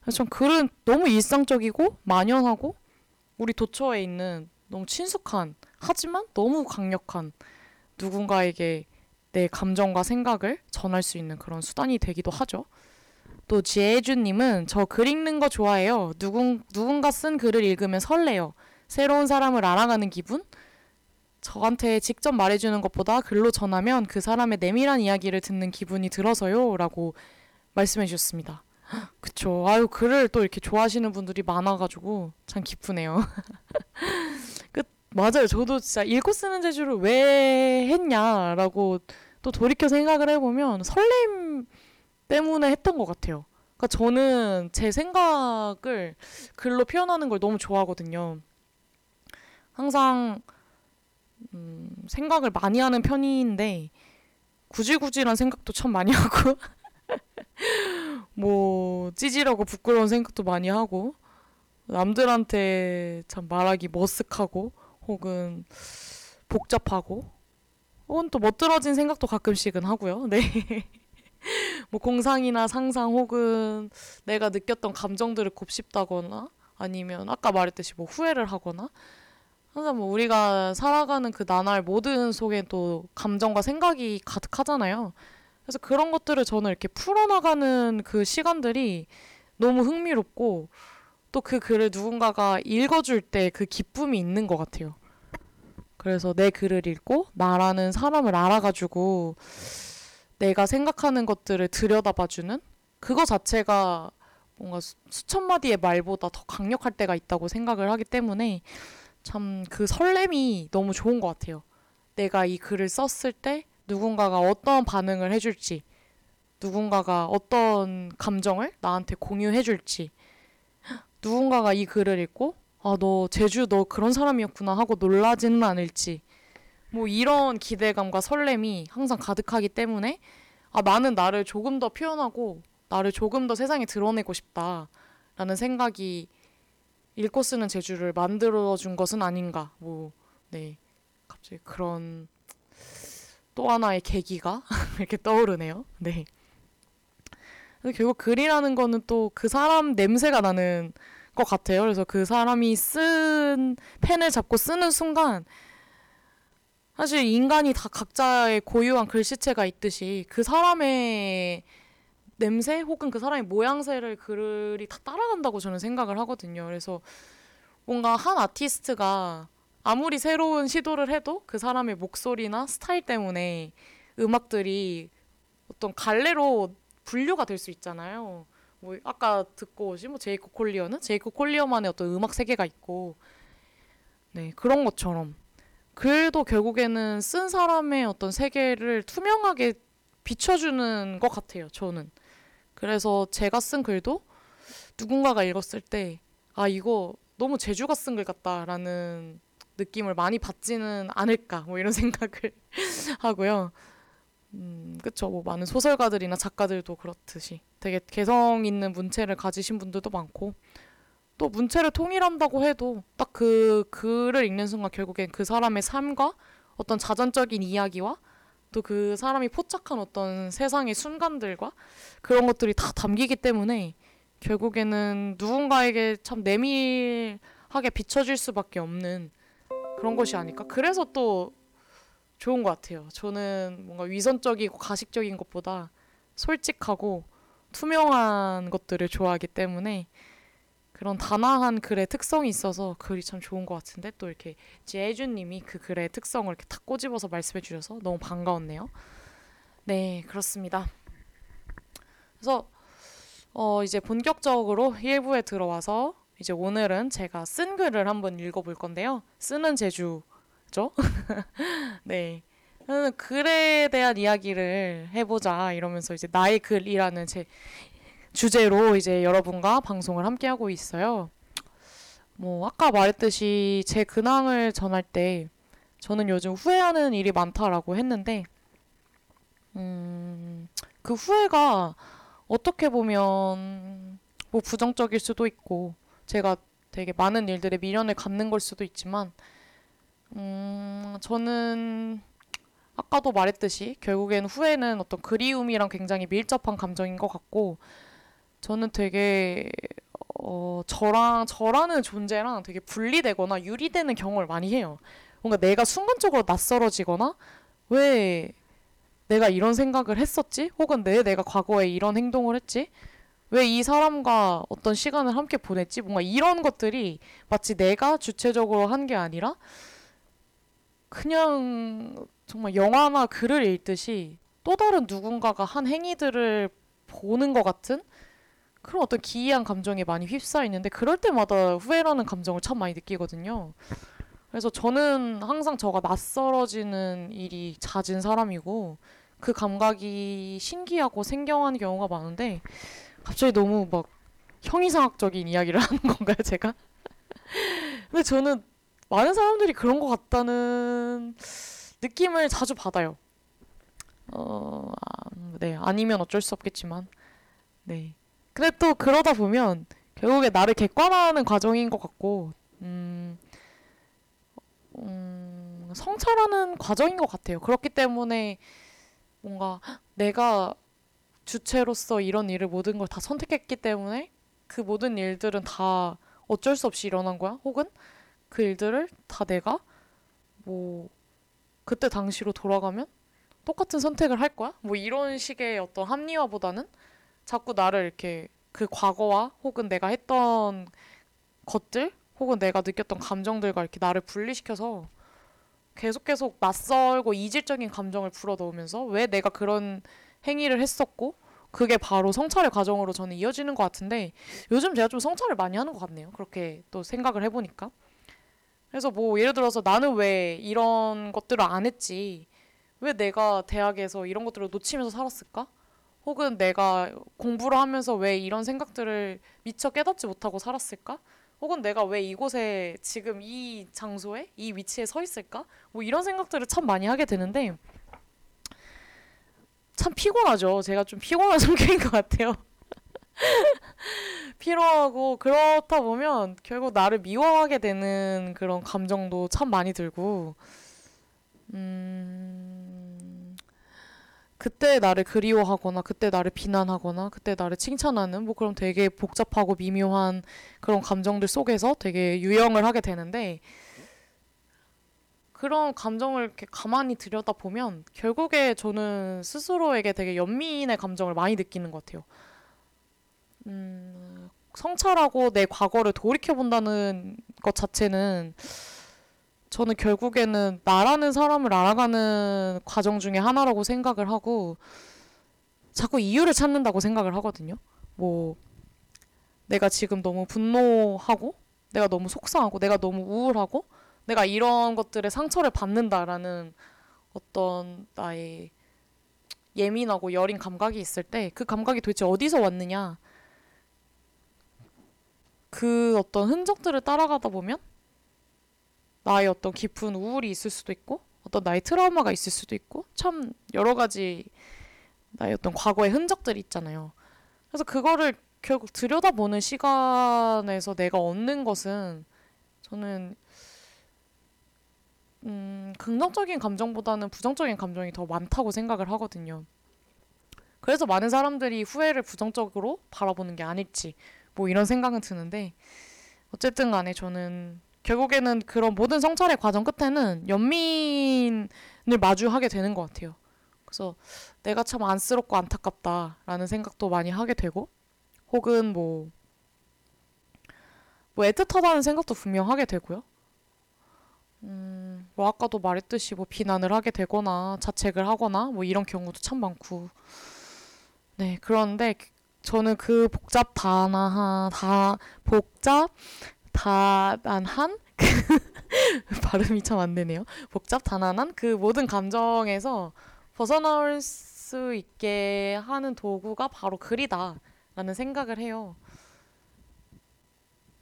그래서 전 글은 너무 일상적이고 만연하고 우리 도처에 있는 너무 친숙한 하지만 너무 강력한 누군가에게 내 감정과 생각을 전할 수 있는 그런 수단이 되기도 하죠. 또 지혜주님은 저 글 읽는 거 좋아해요. 누군 누군가 쓴 글을 읽으면 설레요. 새로운 사람을 알아가는 기분? 저한테 직접 말해주는 것보다 글로 전하면 그 사람의 내밀한 이야기를 듣는 기분이 들어서요. 라고 말씀해 주셨습니다. 그쵸. 아유, 글을 또 이렇게 좋아하시는 분들이 많아가지고 참 기쁘네요. 그, 맞아요. 저도 진짜 읽고 쓰는 재주를 왜 했냐라고 또 돌이켜 생각을 해보면 설렘 때문에 했던 것 같아요. 그러니까 저는 제 생각을 글로 표현하는 걸 너무 좋아하거든요. 항상 음, 생각을 많이 하는 편인데 구질구질한 생각도 참 많이 하고 뭐 찌질하고 부끄러운 생각도 많이 하고 남들한테 참 말하기 머쓱하고 혹은 복잡하고 혹은 또 멋들어진 생각도 가끔씩은 하고요. 네. 뭐 공상이나 상상 혹은 내가 느꼈던 감정들을 곱씹다거나 아니면 아까 말했듯이 뭐 후회를 하거나 항상 뭐 우리가 살아가는 그 나날 모든 속에 또 감정과 생각이 가득하잖아요. 그래서 그런 것들을 저는 이렇게 풀어나가는 그 시간들이 너무 흥미롭고 또 그 글을 누군가가 읽어줄 때 그 기쁨이 있는 것 같아요. 그래서 내 글을 읽고 나라는 사람을 알아가지고 내가 생각하는 것들을 들여다봐주는 그거 자체가 뭔가 수, 수천 마디의 말보다 더 강력할 때가 있다고 생각을 하기 때문에 참 그 설렘이 너무 좋은 것 같아요. 내가 이 글을 썼을 때 누군가가 어떤 반응을 해줄지, 누군가가 어떤 감정을 나한테 공유해줄지, 누군가가 이 글을 읽고, 아, 너, 제주 너 그런 사람이었구나 하고 놀라지는 않을지, 뭐 이런 기대감과 설렘이 항상 가득하기 때문에, 아, 나는 나를 조금 더 표현하고, 나를 조금 더 세상에 드러내고 싶다. 라는 생각이 읽고 쓰는 재주를 만들어 준 것은 아닌가. 뭐, 네. 갑자기 그런 또 하나의 계기가 이렇게 떠오르네요. 네. 결국 글이라는 거는 또 그 사람 냄새가 나는 것 같아요. 그래서 그 사람이 쓴 펜을 잡고 쓰는 순간 사실 인간이 다 각자의 고유한 글씨체가 있듯이 그 사람의 냄새 혹은 그 사람의 모양새를 글이 다 따라간다고 저는 생각을 하거든요. 그래서 뭔가 한 아티스트가 아무리 새로운 시도를 해도 그 사람의 목소리나 스타일 때문에 음악들이 어떤 갈래로 분류가 될 수 있잖아요. 뭐 아까 듣고 오신 뭐 제이콥 콜리어는 제이콥 콜리어만의 어떤 음악 세계가 있고 네 그런 것처럼 글도 결국에는 쓴 사람의 어떤 세계를 투명하게 비춰주는 것 같아요. 저는 그래서 제가 쓴 글도 누군가가 읽었을 때 아 이거 너무 제주가 쓴 글 같다라는 느낌을 많이 받지는 않을까 뭐 이런 생각을 하고요. 음, 그쵸. 뭐 많은 소설가들이나 작가들도 그렇듯이 되게 개성 있는 문체를 가지신 분들도 많고 또 문체를 통일한다고 해도 딱 그 글을 읽는 순간 결국엔 그 사람의 삶과 어떤 자전적인 이야기와 또 그 사람이 포착한 어떤 세상의 순간들과 그런 것들이 다 담기기 때문에 결국에는 누군가에게 참 내밀하게 비춰질 수밖에 없는 그런 것이 아닐까. 그래서 또 좋은 것 같아요. 저는 뭔가 위선적이고 가식적인 것보다 솔직하고 투명한 것들을 좋아하기 때문에 그런 단아한 글의 특성이 있어서 글이 참 좋은 것 같은데 또 이렇게 제주님이 그 글의 특성을 이렇게 탁 꼬집어서 말씀해 주셔서 너무 반가웠네요. 네, 그렇습니다. 그래서 어 이제 본격적으로 1부에 들어와서 이제 오늘은 제가 쓴 글을 한번 읽어볼 건데요. 쓰는 재주 죠. 네. 글에 대한 이야기를 해보자 이러면서 이제 나의 글이라는 제 주제로 이제 여러분과 방송을 함께 하고 있어요. 뭐 아까 말했듯이 제 근황을 전할 때 저는 요즘 후회하는 일이 많다라고 했는데 음, 그 후회가 어떻게 보면 뭐 부정적일 수도 있고 제가 되게 많은 일들에 미련을 갖는 걸 수도 있지만, 음, 저는 아까도 말했듯이 결국엔 후회는 어떤 그리움이랑 굉장히 밀접한 감정인 것 같고, 저는 되게 어, 저랑 저라는 존재랑 되게 분리되거나 유리되는 경험을 많이 해요. 뭔가 내가 순간적으로 낯설어지거나 왜 내가 이런 생각을 했었지? 혹은 내 내가 과거에 이런 행동을 했지? 왜 이 사람과 어떤 시간을 함께 보냈지? 뭔가 이런 것들이 마치 내가 주체적으로 한 게 아니라 그냥 정말 영화나 글을 읽듯이 또 다른 누군가가 한 행위들을 보는 것 같은 그런 어떤 기이한 감정에 많이 휩싸이는데 그럴 때마다 후회라는 감정을 참 많이 느끼거든요. 그래서 저는 항상 저가 낯설어지는 일이 잦은 사람이고 그 감각이 신기하고 생경한 경우가 많은데 갑자기 너무 막 형이상학적인 이야기를 하는 건가요, 제가? 근데 저는 많은 사람들이 그런 것 같다는 느낌을 자주 받아요. 어, 아, 네, 아니면 어쩔 수 없겠지만, 네. 근데 또 그러다 보면 결국에 나를 객관화하는 과정인 것 같고, 음, 음, 성찰하는 과정인 것 같아요. 그렇기 때문에 뭔가 내가 주체로서 이런 일을 모든 걸 다 선택했기 때문에 그 모든 일들은 다 어쩔 수 없이 일어난 거야? 혹은 그 일들을 다 내가 뭐 그때 당시로 돌아가면 똑같은 선택을 할 거야? 뭐 이런 식의 어떤 합리화보다는 자꾸 나를 이렇게 그 과거와 혹은 내가 했던 것들 혹은 내가 느꼈던 감정들과 이렇게 나를 분리시켜서 계속 계속 낯설고 이질적인 감정을 불어넣으면서 왜 내가 그런 행위를 했었고 그게 바로 성찰의 과정으로 저는 이어지는 것 같은데 요즘 제가 좀 성찰을 많이 하는 것 같네요. 그렇게 또 생각을 해보니까. 그래서 뭐 예를 들어서 나는 왜 이런 것들을 안 했지? 왜 내가 대학에서 이런 것들을 놓치면서 살았을까? 혹은 내가 공부를 하면서 왜 이런 생각들을 미처 깨닫지 못하고 살았을까? 혹은 내가 왜 이곳에 지금 이 장소에 이 위치에 서 있을까? 뭐 이런 생각들을 참 많이 하게 되는데 참 피곤하죠. 제가 좀 피곤한 성격인 것 같아요. 피로하고 그렇다 보면 결국 나를 미워하게 되는 그런 감정도 참 많이 들고 음 그때 나를 그리워하거나 그때 나를 비난하거나 그때 나를 칭찬하는 뭐 그런 되게 복잡하고 미묘한 그런 감정들 속에서 되게 유영을 하게 되는데 그런 감정을 이렇게 가만히 들여다 보면 결국에 저는 스스로에게 되게 연민의 감정을 많이 느끼는 것 같아요. 음, 성찰하고 내 과거를 돌이켜 본다는 것 자체는 저는 결국에는 나라는 사람을 알아가는 과정 중에 하나라고 생각을 하고 자꾸 이유를 찾는다고 생각을 하거든요. 뭐 내가 지금 너무 분노하고 내가 너무 속상하고 내가 너무 우울하고 내가 이런 것들에 상처를 받는다라는 어떤 나의 예민하고 여린 감각이 있을 때 그 감각이 도대체 어디서 왔느냐 그 어떤 흔적들을 따라가다 보면 나의 어떤 깊은 우울이 있을 수도 있고 어떤 나의 트라우마가 있을 수도 있고 참 여러 가지 나의 어떤 과거의 흔적들이 있잖아요. 그래서 그거를 결국 들여다보는 시간에서 내가 얻는 것은 저는 음, 긍정적인 감정보다는 부정적인 감정이 더 많다고 생각을 하거든요. 그래서 많은 사람들이 후회를 부정적으로 바라보는 게 아닐지 뭐 이런 생각은 드는데 어쨌든 간에 저는 결국에는 그런 모든 성찰의 과정 끝에는 연민을 마주하게 되는 것 같아요. 그래서 내가 참 안쓰럽고 안타깝다라는 생각도 많이 하게 되고 혹은 뭐, 뭐 애틋하다는 생각도 분명 하게 되고요. 음, 뭐 아까도 말했듯이 뭐 비난을 하게 되거나 자책을 하거나 뭐 이런 경우도 참 많고. 네, 그런데 저는 그 복잡 다나한 다 복잡 다난한 그 발음이 참 안 되네요. 복잡 다난한 그 모든 감정에서 벗어나올 수 있게 하는 도구가 바로 글이다라는 생각을 해요.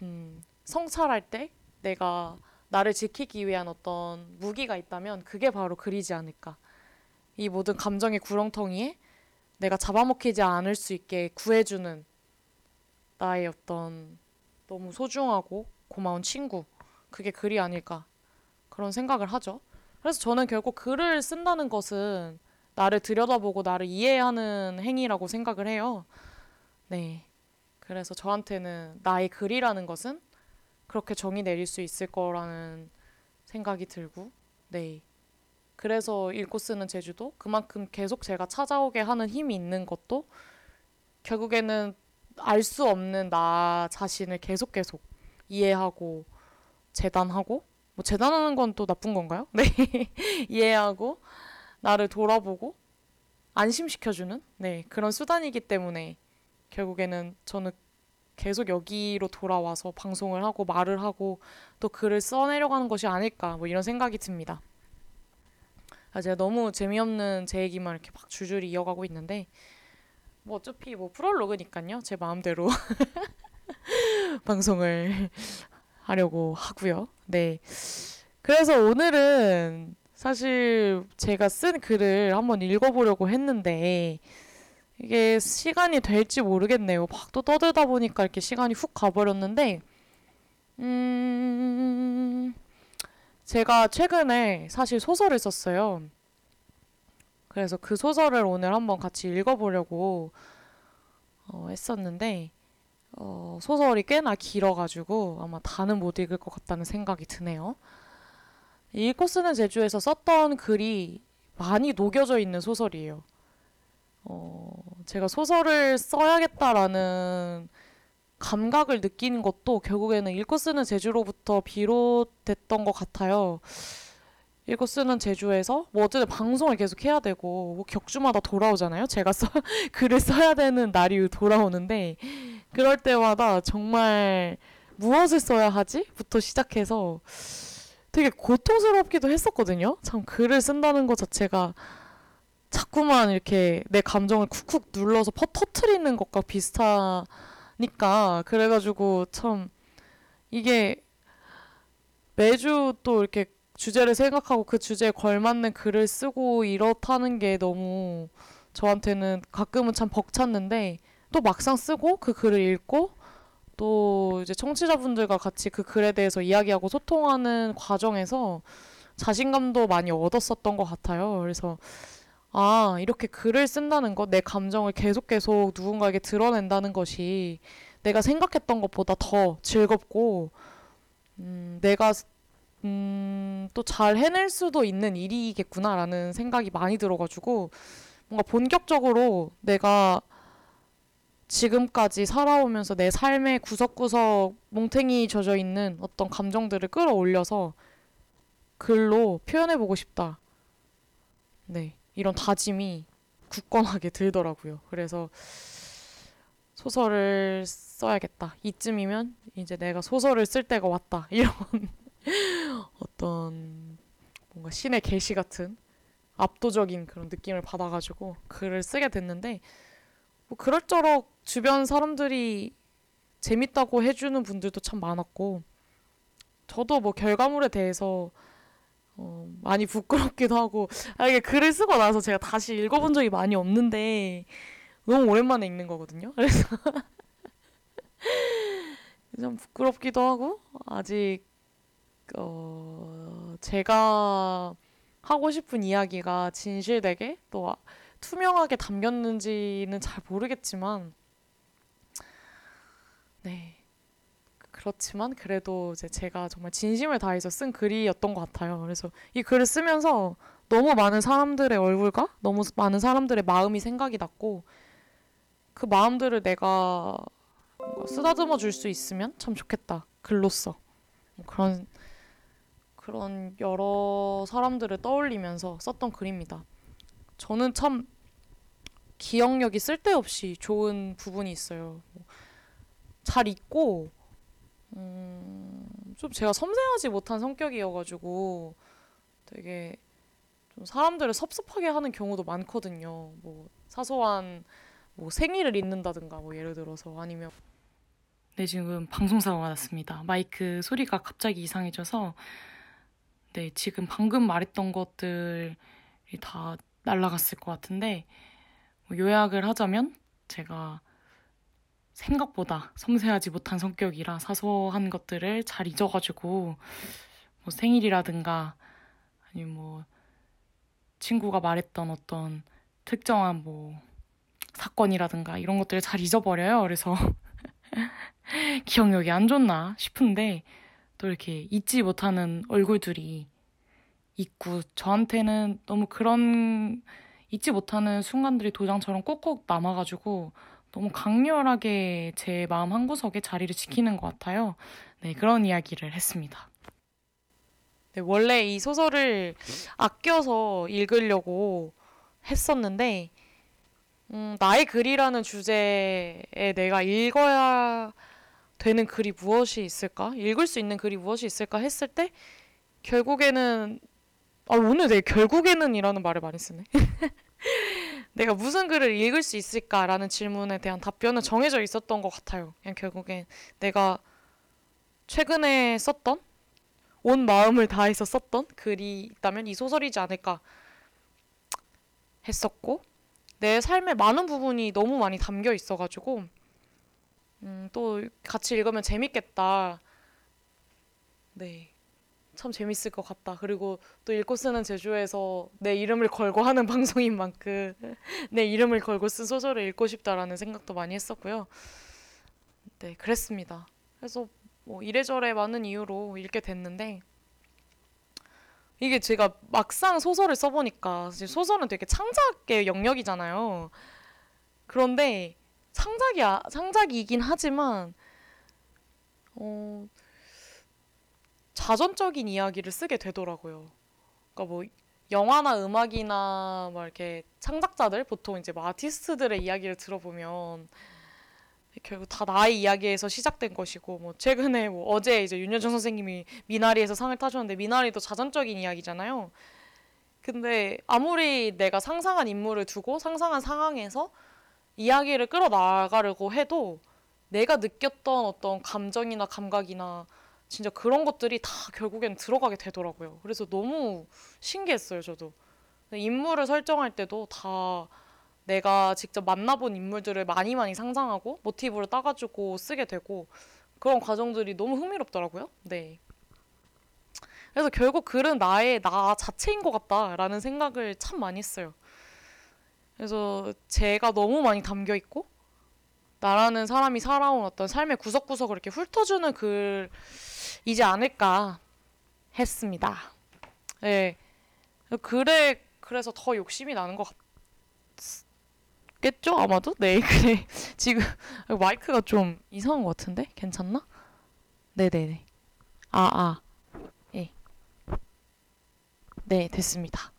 음, 성찰할 때 내가 나를 지키기 위한 어떤 무기가 있다면 그게 바로 글이지 않을까. 이 모든 감정의 구렁텅이에 내가 잡아먹히지 않을 수 있게 구해주는 나의 어떤 너무 소중하고 고마운 친구. 그게 글이 아닐까. 그런 생각을 하죠. 그래서 저는 결국 글을 쓴다는 것은 나를 들여다보고 나를 이해하는 행위라고 생각을 해요. 네. 그래서 저한테는 나의 글이라는 것은 그렇게 정의 내릴 수 있을 거라는 생각이 들고, 네. 그래서 읽고 쓰는 제주도 그만큼 계속 제가 찾아오게 하는 힘이 있는 것도 결국에는 알 수 없는 나 자신을 계속 계속 이해하고 재단하고 뭐 재단하는 건 또 나쁜 건가요? 네 이해하고 나를 돌아보고 안심시켜주는 네 그런 수단이기 때문에 결국에는 저는 계속 여기로 돌아와서 방송을 하고 말을 하고 또 글을 써내려가는 것이 아닐까 뭐 이런 생각이 듭니다. 아, 제가 너무 재미없는 제 얘기만 이렇게 막 줄줄이 이어가고 있는데 뭐 어차피 뭐 프롤로그니까요. 제 마음대로 방송을 하려고 하고요. 네. 그래서 오늘은 사실 제가 쓴 글을 한번 읽어보려고 했는데 이게 시간이 될지 모르겠네요. 막 또 떠들다 보니까 이렇게 시간이 훅 가버렸는데 음 제가 최근에 사실 소설을 썼어요. 그래서 그 소설을 오늘 한번 같이 읽어보려고 어, 했었는데 어, 소설이 꽤나 길어가지고 아마 다는 못 읽을 것 같다는 생각이 드네요. 읽고 쓰는 제주에서 썼던 글이 많이 녹여져 있는 소설이에요. 어, 제가 소설을 써야겠다라는 감각을 느끼는 것도 결국에는 읽고 쓰는 제주로부터 비롯됐던 것 같아요. 읽고 쓰는 제주에서 뭐 어쨌든 방송을 계속 해야 되고 뭐 격주마다 돌아오잖아요. 제가 써 글을 써야 되는 날이 돌아오는데 그럴 때마다 정말 무엇을 써야 하지?부터 시작해서 되게 고통스럽기도 했었거든요. 참 글을 쓴다는 것 자체가 자꾸만 이렇게 내 감정을 쿡쿡 눌러서 퍼 터트리는 것과 비슷한 니까 그래가지고 참 이게 매주 또 이렇게 주제를 생각하고 그 주제에 걸맞는 글을 쓰고 이렇다는 게 너무 저한테는 가끔은 참 벅찼는데 또 막상 쓰고 그 글을 읽고 또 이제 청취자분들과 같이 그 글에 대해서 이야기하고 소통하는 과정에서 자신감도 많이 얻었었던 것 같아요. 그래서 아, 이렇게 글을 쓴다는 것, 내 감정을 계속 계속 누군가에게 드러낸다는 것이 내가 생각했던 것보다 더 즐겁고, 음, 내가, 음, 또 잘 해낼 수도 있는 일이겠구나라는 생각이 많이 들어가지고, 뭔가 본격적으로 내가 지금까지 살아오면서 내 삶의 구석구석 몽탱이 젖어 있는 어떤 감정들을 끌어올려서 글로 표현해보고 싶다. 네. 이런 다짐이 굳건하게 들더라고요. 그래서 소설을 써야겠다. 이쯤이면 이제 내가 소설을 쓸 때가 왔다. 이런 어떤 뭔가 신의 계시 같은 압도적인 그런 느낌을 받아가지고 글을 쓰게 됐는데 뭐 그럴저럭 주변 사람들이 재밌다고 해주는 분들도 참 많았고 저도 뭐 결과물에 대해서 어, 많이 부끄럽기도 하고 아 이게 글을 쓰고 나서 제가 다시 읽어본 적이 많이 없는데 너무 오랜만에 읽는 거거든요. 그래서 좀 부끄럽기도 하고 아직 어, 제가 하고 싶은 이야기가 진실되게 또 투명하게 담겼는지는 잘 모르겠지만 네 그렇지만 그래도 이제 제가 정말 진심을 다해서 쓴 글이었던 것 같아요. 그래서 이 글을 쓰면서 너무 많은 사람들의 얼굴과 너무 많은 사람들의 마음이 생각이 났고 그 마음들을 내가 쓰다듬어 줄 수 있으면 참 좋겠다. 글로써 뭐 그런 그런 여러 사람들을 떠올리면서 썼던 글입니다. 저는 참 기억력이 쓸데없이 좋은 부분이 있어요. 뭐잘 잊고 음, 좀 제가 섬세하지 못한 성격이어가지고 되게 좀 사람들을 섭섭하게 하는 경우도 많거든요. 뭐 사소한 뭐 생일을 잊는다든가 뭐 예를 들어서 아니면 네 지금 방송사고가 났습니다. 마이크 소리가 갑자기 이상해져서 네 지금 방금 말했던 것들이 다 날라갔을 것 같은데 뭐 요약을 하자면 제가 생각보다 섬세하지 못한 성격이라 사소한 것들을 잘 잊어가지고 뭐 생일이라든가 아니면 뭐 친구가 말했던 어떤 특정한 뭐 사건이라든가 이런 것들을 잘 잊어버려요. 그래서 기억력이 안 좋나 싶은데 또 이렇게 잊지 못하는 얼굴들이 있고 저한테는 너무 그런 잊지 못하는 순간들이 도장처럼 꼭꼭 남아가지고 너무 강렬하게 제 마음 한구석에 자리를 지키는 것 같아요. 네, 그런 이야기를 했습니다. 네, 원래 이 소설을 아껴서 읽으려고 했었는데, 음, 나의 글이라는 주제에 내가 읽어야 되는 글이 무엇이 있을까? 읽을 수 있는 글이 무엇이 있을까 했을 때, 결국에는, 아, 오늘 내 결국에는이라는 말을 많이 쓰네. 내가 무슨 글을 읽을 수 있을까라는 질문에 대한 답변은 정해져 있었던 것 같아요. 그냥 결국엔 내가 최근에 썼던 온 마음을 다해서 썼던 글이 있다면 이 소설이지 않을까 했었고 내 삶의 많은 부분이 너무 많이 담겨 있어가지고 음, 또 같이 읽으면 재밌겠다. 네. 참 재밌을 것 같다. 그리고 또 읽고 쓰는 제주에서 내 이름을 걸고 하는 방송인 만큼 내 이름을 걸고 쓴 소설을 읽고 싶다라는 생각도 많이 했었고요. 네, 그랬습니다. 그래서 뭐 이래저래 많은 이유로 읽게 됐는데 이게 제가 막상 소설을 써보니까 소설은 되게 창작의 영역이잖아요. 그런데 창작이 창작이긴 하지만 어 자전적인 이야기를 쓰게 되더라고요. 그러니까 뭐 영화나 음악이나 뭐 이렇게 창작자들 보통 이제 뭐 아티스트들의 이야기를 들어보면 결국 다 나의 이야기에서 시작된 것이고 뭐 최근에 뭐 어제 이제 윤여정 선생님이 미나리에서 상을 타셨는데 미나리도 자전적인 이야기잖아요. 근데 아무리 내가 상상한 인물을 두고 상상한 상황에서 이야기를 끌어나가려고 해도 내가 느꼈던 어떤 감정이나 감각이나 진짜 그런 것들이 다 결국엔 들어가게 되더라고요. 그래서 너무 신기했어요, 저도. 인물을 설정할 때도 다 내가 직접 만나본 인물들을 많이 많이 상상하고 모티브를 따가지고 쓰게 되고 그런 과정들이 너무 흥미롭더라고요. 네. 그래서 결국 글은 나의 나 자체인 것 같다라는 생각을 참 많이 했어요. 그래서 제가 너무 많이 담겨 있고 나라는 사람이 살아온 어떤 삶의 구석구석을 이렇게 훑어주는 글 이지 않을까 했습니다. 네. 글에 그래서 더 욕심이 나는 것 같겠죠? 아마도? 네, 그래. 지금 마이크가 좀 이상한 것 같은데? 괜찮나? 네네네. 아, 아. 예. 네, 됐습니다.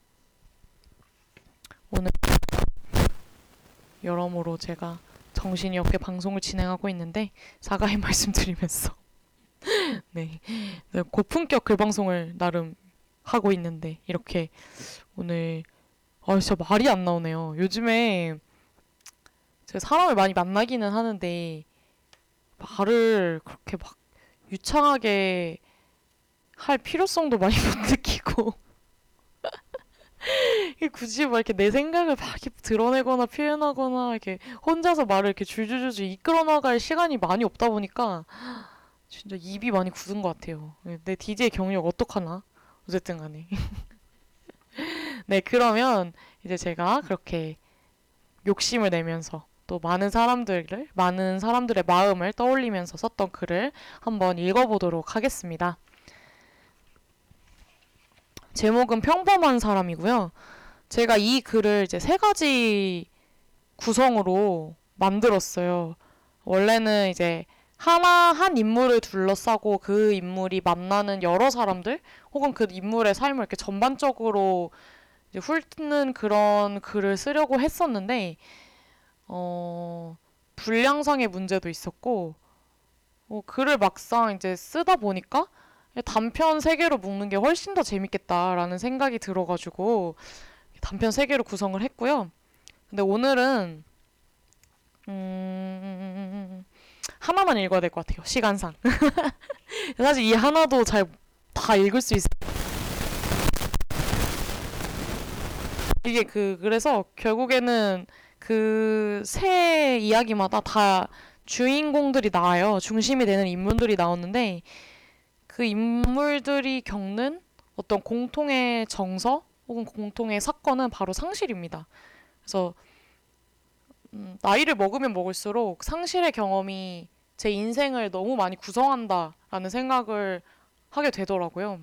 오늘 여러모로 제가 정신이 없게 방송을 진행하고 있는데 사과의 말씀 드리면서 네. 네. 고품격 글방송을 나름 하고 있는데 이렇게 오늘 아 진짜 말이 안 나오네요. 요즘에 제가 사람을 많이 만나기는 하는데 말을 그렇게 막 유창하게 할 필요성도 많이 못 느끼고 굳이 막 이렇게 내 생각을 막 이렇게 드러내거나 표현하거나 이렇게 혼자서 말을 이렇게 줄줄줄줄 이끌어 나갈 시간이 많이 없다 보니까 진짜 입이 많이 굳은 것 같아요. 내 DJ 경력 어떡하나? 어쨌든 간에. 네, 그러면 이제 제가 그렇게 욕심을 내면서 또 많은 사람들을, 많은 사람들의 마음을 떠올리면서 썼던 글을 한번 읽어보도록 하겠습니다. 제목은 평범한 사람이고요. 제가 이 글을 이제 세 가지 구성으로 만들었어요. 원래는 이제 하나 한 인물을 둘러싸고 그 인물이 만나는 여러 사람들 혹은 그 인물의 삶을 이렇게 전반적으로 이제 훑는 그런 글을 쓰려고 했었는데 어 분량상의 문제도 있었고 어, 글을 막상 이제 쓰다 보니까 단편 세 개로 묶는 게 훨씬 더 재밌겠다라는 생각이 들어가지고 단편 세 개로 구성을 했고요. 근데 오늘은 음, 하나만 읽어야 될 것 같아요. 시간상. 사실 이 하나도 잘 다 읽을 수 있어. 이게 그 그래서 결국에는 그세 이야기마다 다 주인공들이 나와요. 중심이 되는 인물들이 나오는데 그 인물들이 겪는 어떤 공통의 정서 혹은 공통의 사건은 바로 상실입니다. 그래서 음, 나이를 먹으면 먹을수록 상실의 경험이 제 인생을 너무 많이 구성한다라는 생각을 하게 되더라고요.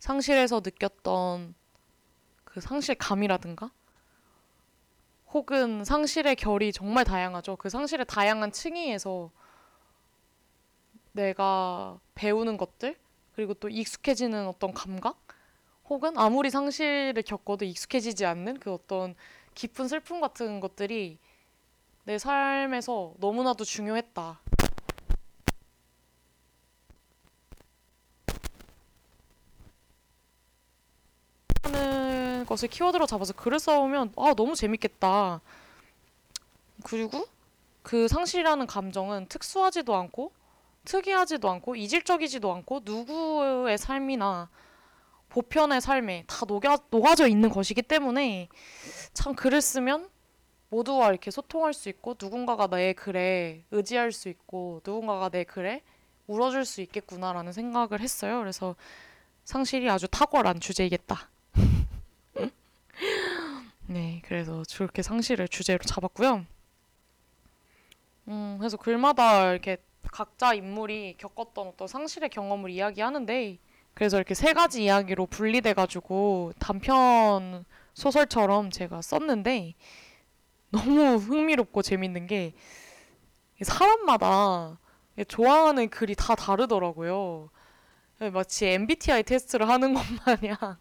상실에서 느꼈던 그 상실감이라든가 혹은 상실의 결이 정말 다양하죠. 그 상실의 다양한 층위에서 내가 배우는 것들 그리고 또 익숙해지는 어떤 감각 혹은 아무리 상실을 겪어도 익숙해지지 않는 그 어떤 깊은 슬픔 같은 것들이 내 삶에서 너무나도 중요했다. 하는 것을 키워드로 잡아서 글을 써오면 아 너무 재밌겠다. 그리고 그 상실이라는 감정은 특수하지도 않고 특이하지도 않고 이질적이지도 않고 누구의 삶이나 보편의 삶에 다 녹여, 녹아져 있는 것이기 때문에 참 글을 쓰면 모두와 이렇게 소통할 수 있고 누군가가 내 글에 의지할 수 있고 누군가가 내 글에 울어줄 수 있겠구나라는 생각을 했어요. 그래서 상실이 아주 탁월한 주제이겠다. 네, 그래서 저렇게 상실을 주제로 잡았고요. 음, 그래서 글마다 이렇게 각자 인물이 겪었던 어떤 상실의 경험을 이야기하는데 그래서 이렇게 세 가지 이야기로 분리돼 가지고 단편 소설처럼 제가 썼는데 너무 흥미롭고 재밌는 게 사람마다 좋아하는 글이 다 다르더라고요. 마치 MBTI 테스트를 하는 것 마냥.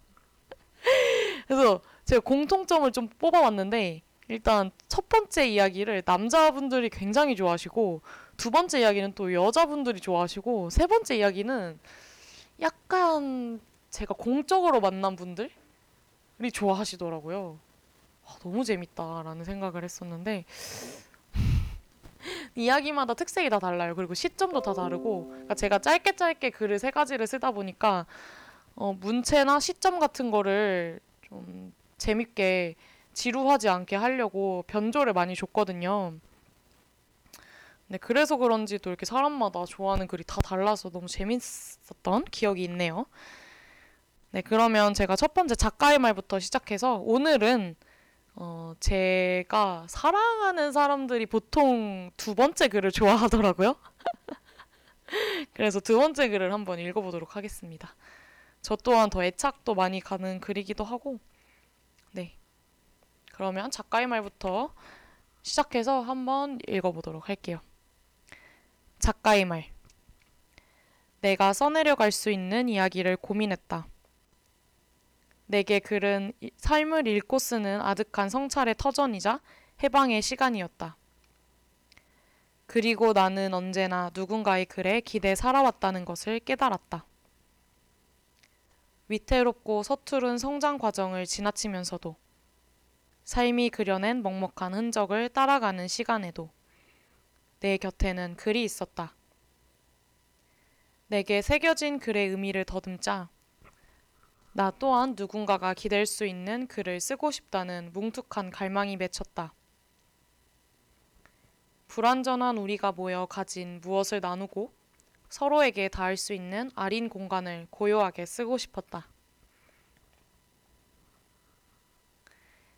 그래서 제가 공통점을 좀 뽑아왔는데 일단 첫 번째 이야기를 남자분들이 굉장히 좋아하시고 두 번째 이야기는 또 여자분들이 좋아하시고 세 번째 이야기는 약간 제가 공적으로 만난 분들이 좋아하시더라고요. 아, 너무 재밌다라는 생각을 했었는데 이야기마다 특색이 다 달라요. 그리고 시점도 다 다르고 그러니까 제가 짧게 짧게 글을 세 가지를 쓰다 보니까 어, 문체나 시점 같은 거를 좀 재밌게 지루하지 않게 하려고 변조를 많이 줬거든요. 네, 그래서 그런지 또 이렇게 사람마다 좋아하는 글이 다 달라서 너무 재밌었던 기억이 있네요. 네, 그러면 제가 첫 번째 작가의 말부터 시작해서 오늘은 어, 제가 사랑하는 사람들이 보통 두 번째 글을 좋아하더라고요. 그래서 두 번째 글을 한번 읽어보도록 하겠습니다. 저 또한 더 애착도 많이 가는 글이기도 하고, 네. 그러면 작가의 말부터 시작해서 한번 읽어보도록 할게요. 작가의 말. 내가 써내려 갈 수 있는 이야기를 고민했다. 내게 글은 삶을 읽고 쓰는 아득한 성찰의 터전이자 해방의 시간이었다. 그리고 나는 언제나 누군가의 글에 기대 살아왔다는 것을 깨달았다. 위태롭고 서투른 성장 과정을 지나치면서도 삶이 그려낸 먹먹한 흔적을 따라가는 시간에도 내 곁에는 글이 있었다. 내게 새겨진 글의 의미를 더듬자 나 또한 누군가가 기댈 수 있는 글을 쓰고 싶다는 뭉툭한 갈망이 맺혔다. 불완전한 우리가 모여 가진 무엇을 나누고 서로에게 닿을 수 있는 아린 공간을 고요하게 쓰고 싶었다.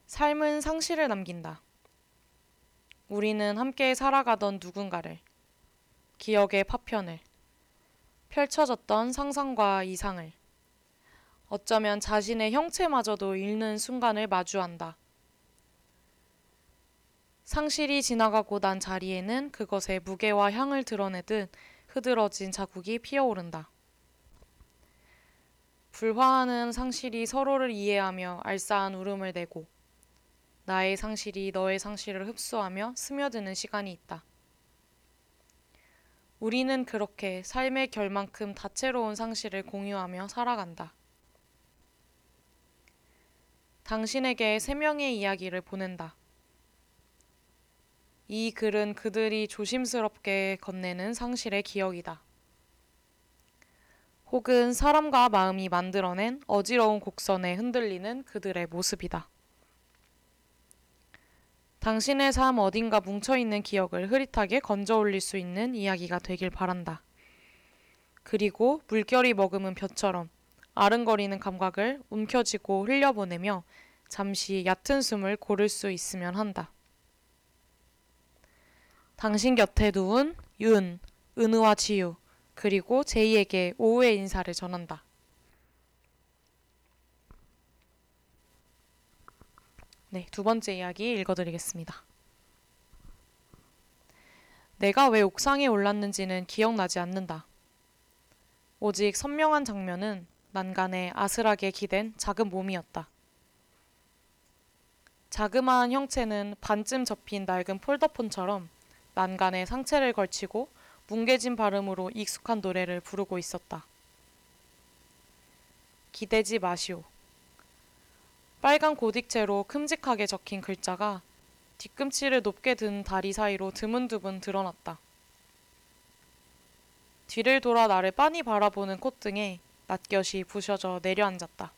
삶은 상실을 남긴다. 우리는 함께 살아가던 누군가를, 기억의 파편을, 펼쳐졌던 상상과 이상을, 어쩌면 자신의 형체마저도 잃는 순간을 마주한다. 상실이 지나가고 난 자리에는 그것의 무게와 향을 드러내듯 흐드러진 자국이 피어오른다. 불화하는 상실이 서로를 이해하며 알싸한 울음을 내고 나의 상실이 너의 상실을 흡수하며 스며드는 시간이 있다. 우리는 그렇게 삶의 결만큼 다채로운 상실을 공유하며 살아간다. 당신에게 세 명의 이야기를 보낸다. 이 글은 그들이 조심스럽게 건네는 상실의 기억이다. 혹은 사람과 마음이 만들어낸 어지러운 곡선에 흔들리는 그들의 모습이다. 당신의 삶 어딘가 뭉쳐있는 기억을 흐릿하게 건져 올릴 수 있는 이야기가 되길 바란다. 그리고 물결이 머금은 벼처럼 아른거리는 감각을 움켜쥐고 흘려보내며 잠시 얕은 숨을 고를 수 있으면 한다. 당신 곁에 누운 윤, 은우와 지유, 그리고 제이에게 오후의 인사를 전한다. 네, 두 번째 이야기 읽어드리겠습니다. 내가 왜 옥상에 올랐는지는 기억나지 않는다. 오직 선명한 장면은 난간에 아슬하게 기댄 작은 몸이었다. 자그마한 형체는 반쯤 접힌 낡은 폴더폰처럼 난간에 상체를 걸치고 뭉개진 발음으로 익숙한 노래를 부르고 있었다. 기대지 마시오. 빨간 고딕체로 큼직하게 적힌 글자가 뒤꿈치를 높게 든 다리 사이로 드문드문 드러났다. 뒤를 돌아 나를 빤히 바라보는 콧등에 낯곁이 부셔져 내려앉았다.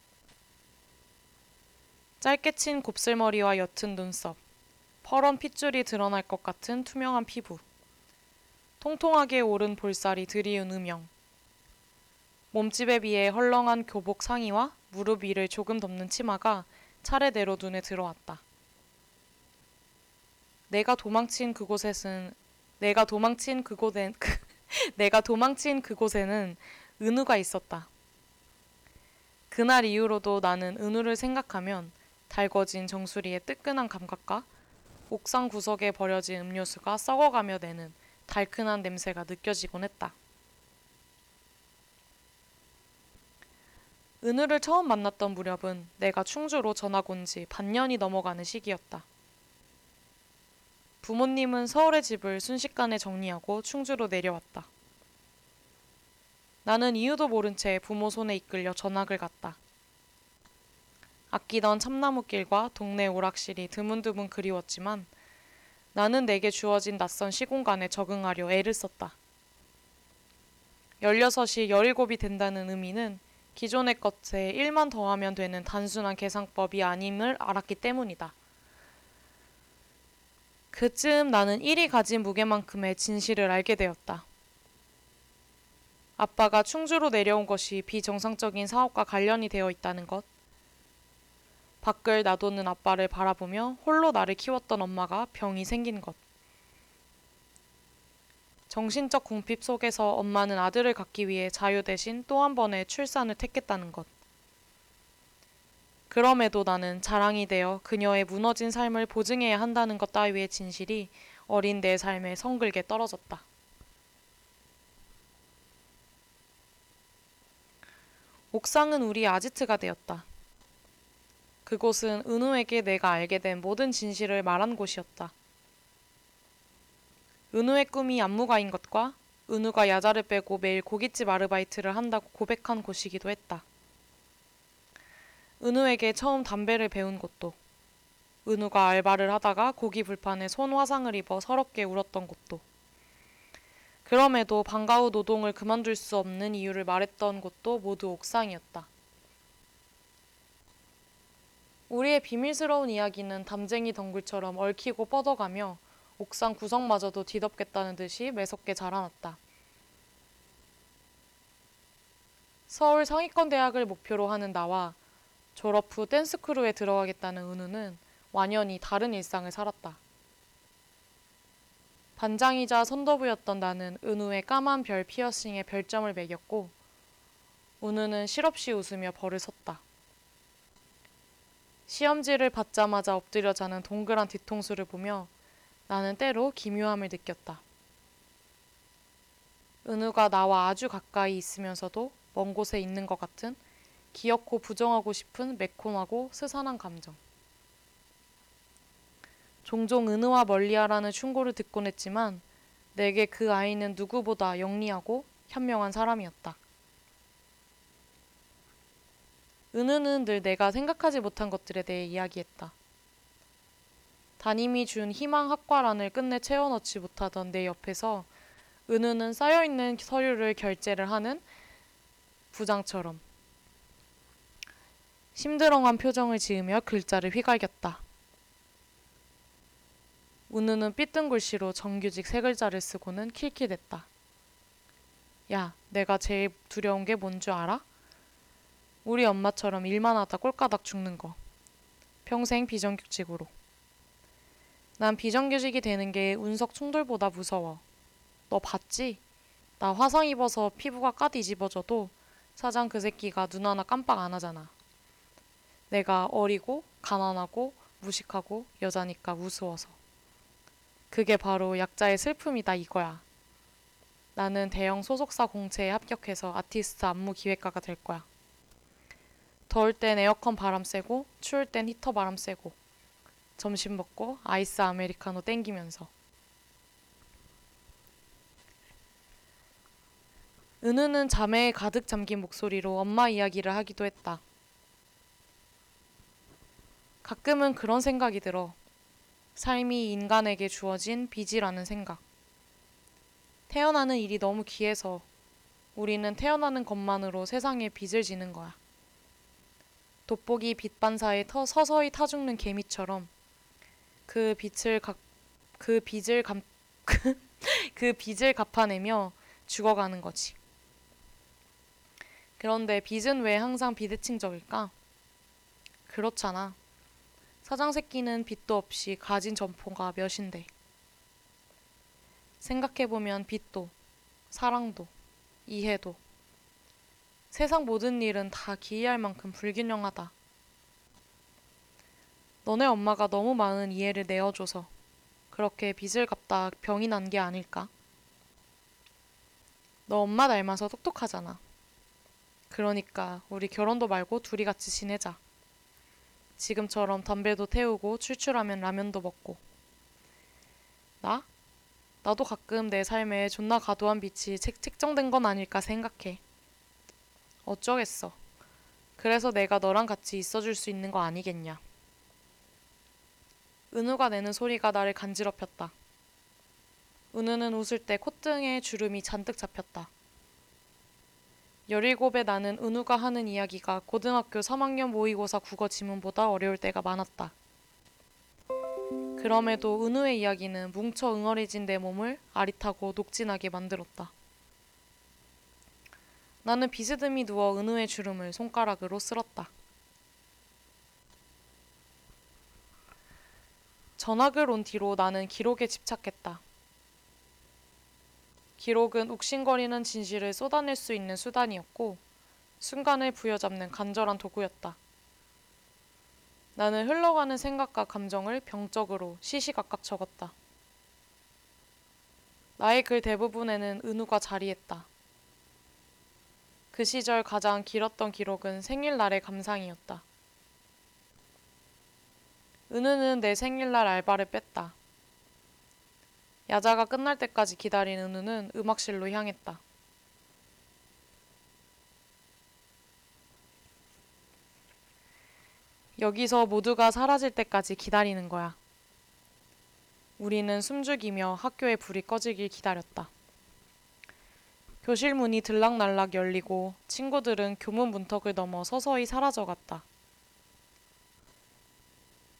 짧게 친 곱슬머리와 옅은 눈썹, 퍼런 핏줄이 드러날 것 같은 투명한 피부, 통통하게 오른 볼살이 드리운 음영, 몸집에 비해 헐렁한 교복 상의와 무릎 위를 조금 덮는 치마가 차례대로 눈에 들어왔다. 내가 도망친 그곳에는 내가 도망친 그곳엔 내가 도망친 그곳에는 은우가 있었다. 그날 이후로도 나는 은우를 생각하면 달궈진 정수리의 뜨끈한 감각과 옥상 구석에 버려진 음료수가 썩어가며 내는 달큰한 냄새가 느껴지곤 했다. 은우를 처음 만났던 무렵은 내가 충주로 전학 온 지 반년이 넘어가는 시기였다. 부모님은 서울의 집을 순식간에 정리하고 충주로 내려왔다. 나는 이유도 모른 채 부모 손에 이끌려 전학을 갔다. 아끼던 참나무길과 동네 오락실이 드문드문 그리웠지만 나는 내게 주어진 낯선 시공간에 적응하려 애를 썼다. 16이 17이 된다는 의미는 기존의 것에 1만 더하면 되는 단순한 계산법이 아님을 알았기 때문이다. 그쯤 나는 1이 가진 무게만큼의 진실을 알게 되었다. 아빠가 충주로 내려온 것이 비정상적인 사업과 관련이 되어 있다는 것. 밖을 놔두는 아빠를 바라보며 홀로 나를 키웠던 엄마가 병이 생긴 것. 정신적 궁핍 속에서 엄마는 아들을 갖기 위해 자유 대신 또 한 번의 출산을 택했다는 것. 그럼에도 나는 자랑이 되어 그녀의 무너진 삶을 보증해야 한다는 것 따위의 진실이 어린 내 삶에 성글게 떨어졌다. 옥상은 우리 아지트가 되었다. 그곳은 은우에게 내가 알게 된 모든 진실을 말한 곳이었다. 은우의 꿈이 안무가인 것과 은우가 야자를 빼고 매일 고깃집 아르바이트를 한다고 고백한 곳이기도 했다. 은우에게 처음 담배를 배운 곳도, 은우가 알바를 하다가 고기 불판에 손 화상을 입어 서럽게 울었던 곳도, 그럼에도 방과 후 노동을 그만둘 수 없는 이유를 말했던 곳도 모두 옥상이었다. 우리의 비밀스러운 이야기는 담쟁이 덩굴처럼 얽히고 뻗어가며 옥상 구석마저도 뒤덮겠다는 듯이 매섭게 자라났다. 서울 상위권 대학을 목표로 하는 나와 졸업 후 댄스 크루에 들어가겠다는 은우는 완연히 다른 일상을 살았다. 반장이자 선도부였던 나는 은우의 까만 별 피어싱에 별점을 매겼고 은우는 실없이 웃으며 벌을 섰다. 시험지를 받자마자 엎드려 자는 동그란 뒤통수를 보며 나는 때로 기묘함을 느꼈다. 은우가 나와 아주 가까이 있으면서도 먼 곳에 있는 것 같은 귀엽고 부정하고 싶은 매콤하고 스산한 감정. 종종 은우와 멀리하라는 충고를 듣곤 했지만 내게 그 아이는 누구보다 영리하고 현명한 사람이었다. 은우는 늘 내가 생각하지 못한 것들에 대해 이야기했다. 담임이 준 희망 학과란을 끝내 채워넣지 못하던 내 옆에서 은우는 쌓여있는 서류를 결제를 하는 부장처럼 심드렁한 표정을 지으며 글자를 휘갈겼다. 은우는 삐뚤 글씨로 정규직 세 글자를 쓰고는 킬킬댔다. 야, 내가 제일 두려운 게 뭔 줄 알아? 우리 엄마처럼 일만 하다 꼴까닥 죽는 거. 평생 비정규직으로. 난 비정규직이 되는 게 운석 충돌보다 무서워. 너 봤지? 나 화상 입어서 피부가 까 뒤집어져도 사장 그 새끼가 눈 하나 깜빡 안 하잖아. 내가 어리고 가난하고 무식하고 여자니까 우스워서. 그게 바로 약자의 슬픔이다 이거야. 나는 대형 소속사 공채에 합격해서 아티스트 안무 기획가가 될 거야. 더울 땐 에어컨 바람 쐬고 추울 땐 히터 바람 쐬고 점심 먹고 아이스 아메리카노 땡기면서 은우는 잠에 가득 잠긴 목소리로 엄마 이야기를 하기도 했다. 가끔은 그런 생각이 들어. 삶이 인간에게 주어진 빚이라는 생각. 태어나는 일이 너무 귀해서 우리는 태어나는 것만으로 세상에 빚을 지는 거야. 돋보기 빛반사에 터 서서히 타죽는 개미처럼 그 빛을 가, 그 빚을 감, 그 빚을 갚아내며 죽어가는 거지. 그런데 빚은 왜 항상 비대칭적일까? 그렇잖아. 사장 새끼는 빚도 없이 가진 점포가 몇인데. 생각해보면 빚도, 사랑도, 이해도. 세상 모든 일은 다 기이할 만큼 불균형하다. 너네 엄마가 너무 많은 이해를 내어줘서 그렇게 빚을 갚다 병이 난 게 아닐까? 너 엄마 닮아서 똑똑하잖아. 그러니까 우리 결혼도 말고 둘이 같이 지내자. 지금처럼 담배도 태우고 출출하면 라면도 먹고. 나? 나도 가끔 내 삶에 존나 과도한 빛이 책, 책정된 건 아닐까 생각해. 어쩌겠어. 그래서 내가 너랑 같이 있어줄 수 있는 거 아니겠냐. 은우가 내는 소리가 나를 간지럽혔다. 은우는 웃을 때 콧등에 주름이 잔뜩 잡혔다. 열일곱에 나는 은우가 하는 이야기가 고등학교 3학년 모의고사 국어 지문보다 어려울 때가 많았다. 그럼에도 은우의 이야기는 뭉쳐 응어리진 내 몸을 아릿하고 녹진하게 만들었다. 나는 비스듬히 누워 은우의 주름을 손가락으로 쓸었다. 전학을 온 뒤로 나는 기록에 집착했다. 기록은 욱신거리는 진실을 쏟아낼 수 있는 수단이었고 순간을 부여잡는 간절한 도구였다. 나는 흘러가는 생각과 감정을 병적으로 시시각각 적었다. 나의 글 대부분에는 은우가 자리했다. 그 시절 가장 길었던 기록은 생일날의 감상이었다. 은우는 내 생일날 알바를 뺐다. 야자가 끝날 때까지 기다린 은우는 음악실로 향했다. 여기서 모두가 사라질 때까지 기다리는 거야. 우리는 숨죽이며 학교의 불이 꺼지길 기다렸다. 교실 문이 들락날락 열리고 친구들은 교문 문턱을 넘어 서서히 사라져갔다.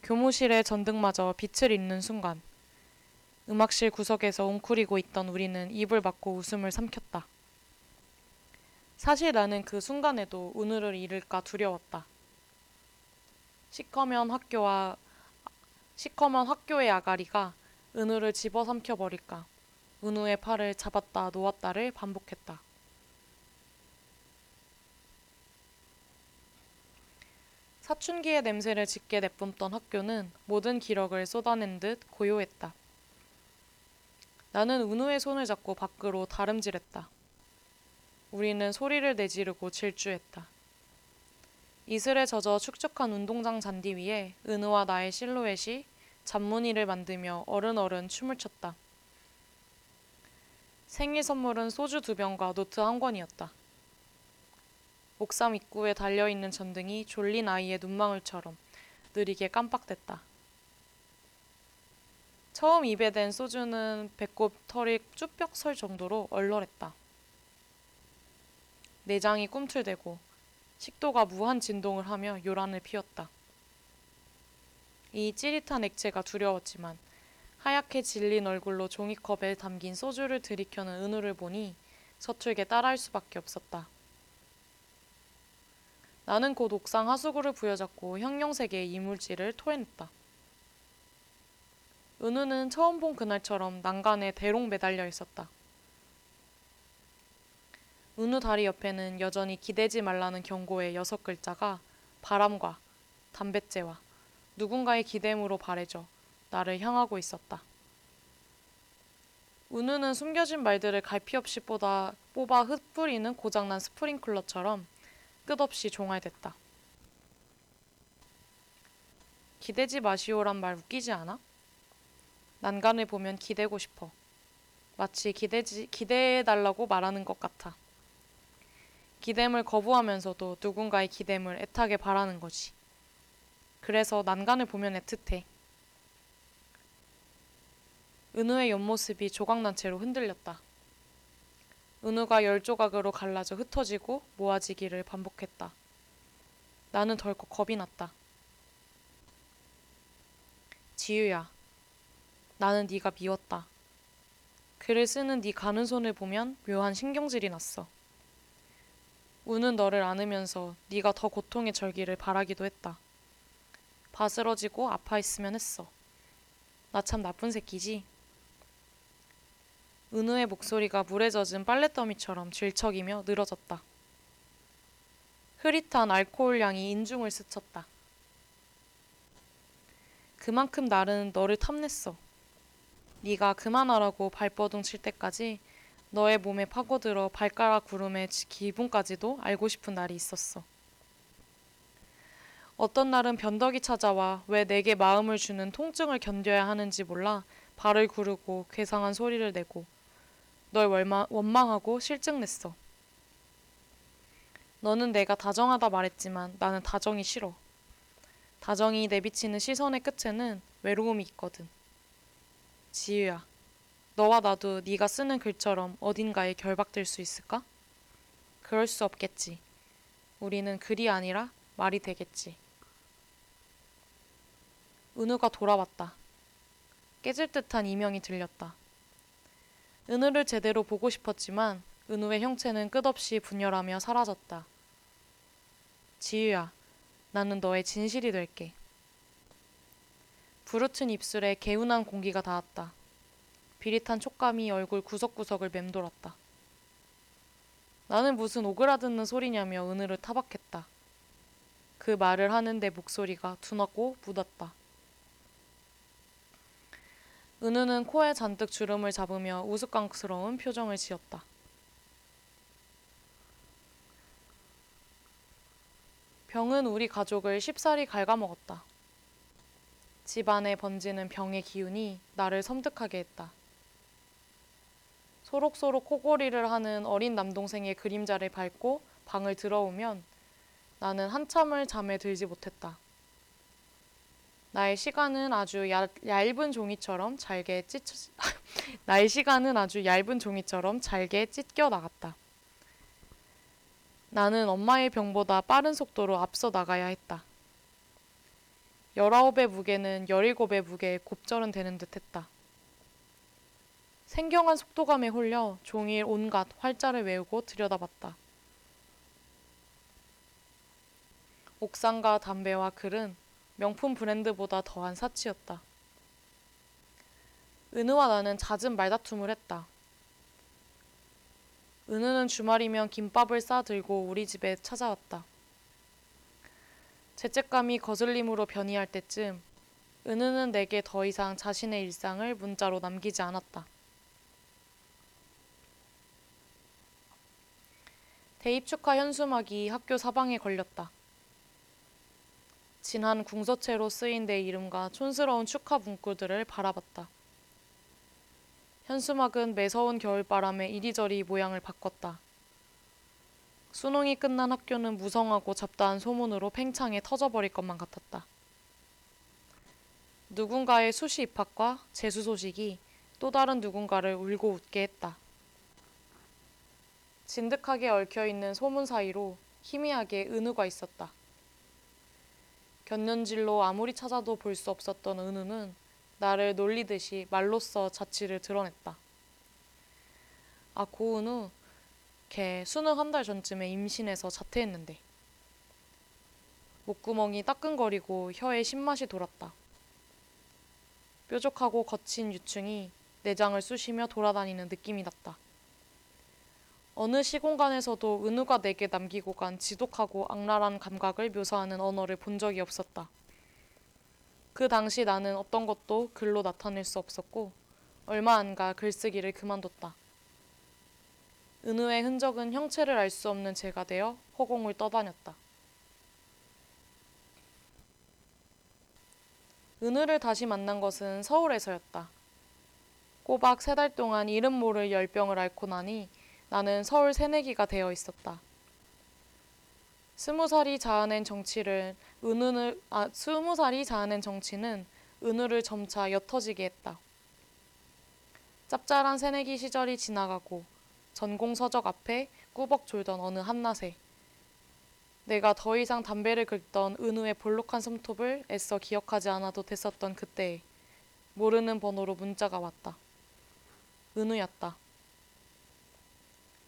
교무실의 전등마저 빛을 잇는 순간 음악실 구석에서 웅크리고 있던 우리는 입을 막고 웃음을 삼켰다. 사실 나는 그 순간에도 은우를 잃을까 두려웠다. 시커먼 학교와 시커먼 학교의 아가리가 은우를 집어삼켜 버릴까. 은우의 팔을 잡았다 놓았다를 반복했다. 사춘기의 냄새를 짙게 내뿜던 학교는 모든 기력을 쏟아낸 듯 고요했다. 나는 은우의 손을 잡고 밖으로 다름질했다. 우리는 소리를 내지르고 질주했다. 이슬에 젖어 축축한 운동장 잔디 위에 은우와 나의 실루엣이 잔무늬를 만들며 어른어른 춤을 췄다. 생일 선물은 소주 두 병과 노트 한 권이었다. 옥상 입구에 달려있는 전등이 졸린 아이의 눈망울처럼 느리게 깜빡댔다. 처음 입에 댄 소주는 배꼽 털이 쭈뼛 설 정도로 얼얼했다. 내장이 꿈틀대고 식도가 무한 진동을 하며 요란을 피웠다. 이 찌릿한 액체가 두려웠지만 하얗게 질린 얼굴로 종이컵에 담긴 소주를 들이켜는 은우를 보니 서툴게 따라할 수밖에 없었다. 나는 곧 옥상 하수구를 부여잡고 형형색의 이물질을 토해냈다. 은우는 처음 본 그날처럼 난간에 대롱 매달려 있었다. 은우 다리 옆에는 여전히 기대지 말라는 경고의 여섯 글자가 바람과 담뱃재와 누군가의 기댐으로 바래져 나를 향하고 있었다. 은우는 숨겨진 말들을 갈피 없이 뽑아, 뽑아 흩뿌리는 고장난 스프링클러처럼 끝없이 종알댔다. 기대지 마시오란 말 웃기지 않아? 난간을 보면 기대고 싶어. 마치 기대지, 기대해달라고 말하는 것 같아. 기댐을 거부하면서도 누군가의 기댐을 애타게 바라는 거지. 그래서 난간을 보면 애틋해. 은우의 옆모습이 조각난 채로 흔들렸다. 은우가 열 조각으로 갈라져 흩어지고 모아지기를 반복했다. 나는 덜컥 겁이 났다. 지유야, 나는 네가 미웠다. 글을 쓰는 네 가는 손을 보면 묘한 신경질이 났어. 우는 너를 안으면서 네가 더 고통의 절기를 바라기도 했다. 바스러지고 아파했으면 했어. 나 참 나쁜 새끼지. 은우의 목소리가 물에 젖은 빨랫더미처럼 질척이며 늘어졌다. 흐릿한 알코올 향이 인중을 스쳤다. 그만큼 나는 너를 탐냈어. 네가 그만하라고 발버둥 칠 때까지 너의 몸에 파고들어 발가락 구름의 기분까지도 알고 싶은 날이 있었어. 어떤 날은 변덕이 찾아와 왜 내게 마음을 주는 통증을 견뎌야 하는지 몰라 발을 구르고 괴상한 소리를 내고 널 원망하고 실증냈어. 너는 내가 다정하다 말했지만 나는 다정이 싫어. 다정이 내비치는 시선의 끝에는 외로움이 있거든. 지유야, 너와 나도 네가 쓰는 글처럼 어딘가에 결박될 수 있을까? 그럴 수 없겠지. 우리는 글이 아니라 말이 되겠지. 은우가 돌아왔다. 깨질 듯한 이명이 들렸다. 은우를 제대로 보고 싶었지만 은우의 형체는 끝없이 분열하며 사라졌다. 지유야, 나는 너의 진실이 될게. 부르튼 입술에 개운한 공기가 닿았다. 비릿한 촉감이 얼굴 구석구석을 맴돌았다. 나는 무슨 오그라드는 소리냐며 은우를 타박했다. 그 말을 하는데 목소리가 둔하고 묻었다. 은우는 코에 잔뜩 주름을 잡으며 우스꽝스러운 표정을 지었다. 병은 우리 가족을 쉽사리 갉아먹었다. 집안에 번지는 병의 기운이 나를 섬뜩하게 했다. 소록소록 코골이를 하는 어린 남동생의 그림자를 밟고 방을 들어오면 나는 한참을 잠에 들지 못했다. 나의 시간은 아주 야, 얇은 종이처럼 잘게 찢 나의 시간은 아주 얇은 종이처럼 잘게 찢겨 나갔다. 나는 엄마의 병보다 빠른 속도로 앞서 나가야 했다. 열아홉의 무게는 열일곱의 무게에 곱절은 되는 듯 했다. 생경한 속도감에 홀려 종일 온갖 활자를 외우고 들여다봤다. 옥상과 담배와 글은 명품 브랜드보다 더한 사치였다. 은우와 나는 잦은 말다툼을 했다. 은우는 주말이면 김밥을 싸들고 우리 집에 찾아왔다. 죄책감이 거슬림으로 변이할 때쯤 은우는 내게 더 이상 자신의 일상을 문자로 남기지 않았다. 대입 축하 현수막이 학교 사방에 걸렸다. 진한 궁서체로 쓰인 내 이름과 촌스러운 축하 문구들을 바라봤다. 현수막은 매서운 겨울바람에 이리저리 모양을 바꿨다. 수능이 끝난 학교는 무성하고 잡다한 소문으로 팽창해 터져버릴 것만 같았다. 누군가의 수시 입학과 재수 소식이 또 다른 누군가를 울고 웃게 했다. 진득하게 얽혀있는 소문 사이로 희미하게 은우가 있었다. 곁눈질로 아무리 찾아도 볼 수 없었던 은우는 나를 놀리듯이 말로써 자취를 드러냈다. 아, 고은우, 걔 수능 한 달 전쯤에 임신해서 자퇴했는데. 목구멍이 따끔거리고 혀에 신맛이 돌았다. 뾰족하고 거친 유충이 내장을 쑤시며 돌아다니는 느낌이 났다. 어느 시공간에서도 은우가 내게 남기고 간 지독하고 악랄한 감각을 묘사하는 언어를 본 적이 없었다. 그 당시 나는 어떤 것도 글로 나타낼 수 없었고 얼마 안 가 글쓰기를 그만뒀다. 은우의 흔적은 형체를 알 수 없는 재가 되어 허공을 떠다녔다. 은우를 다시 만난 것은 서울에서였다. 꼬박 세 달 동안 이름 모를 열병을 앓고 나니 나는 서울 새내기가 되어 있었다. 스무 살이 자아낸 정치를 은우를 아 스무 살이 자아낸 정치는 은우를 점차 옅어지게 했다. 짭짤한 새내기 시절이 지나가고 전공 서적 앞에 꾸벅 졸던 어느 한낮에 내가 더 이상 담배를 긁던 은우의 볼록한 손톱을 애써 기억하지 않아도 됐었던 그때에 모르는 번호로 문자가 왔다. 은우였다.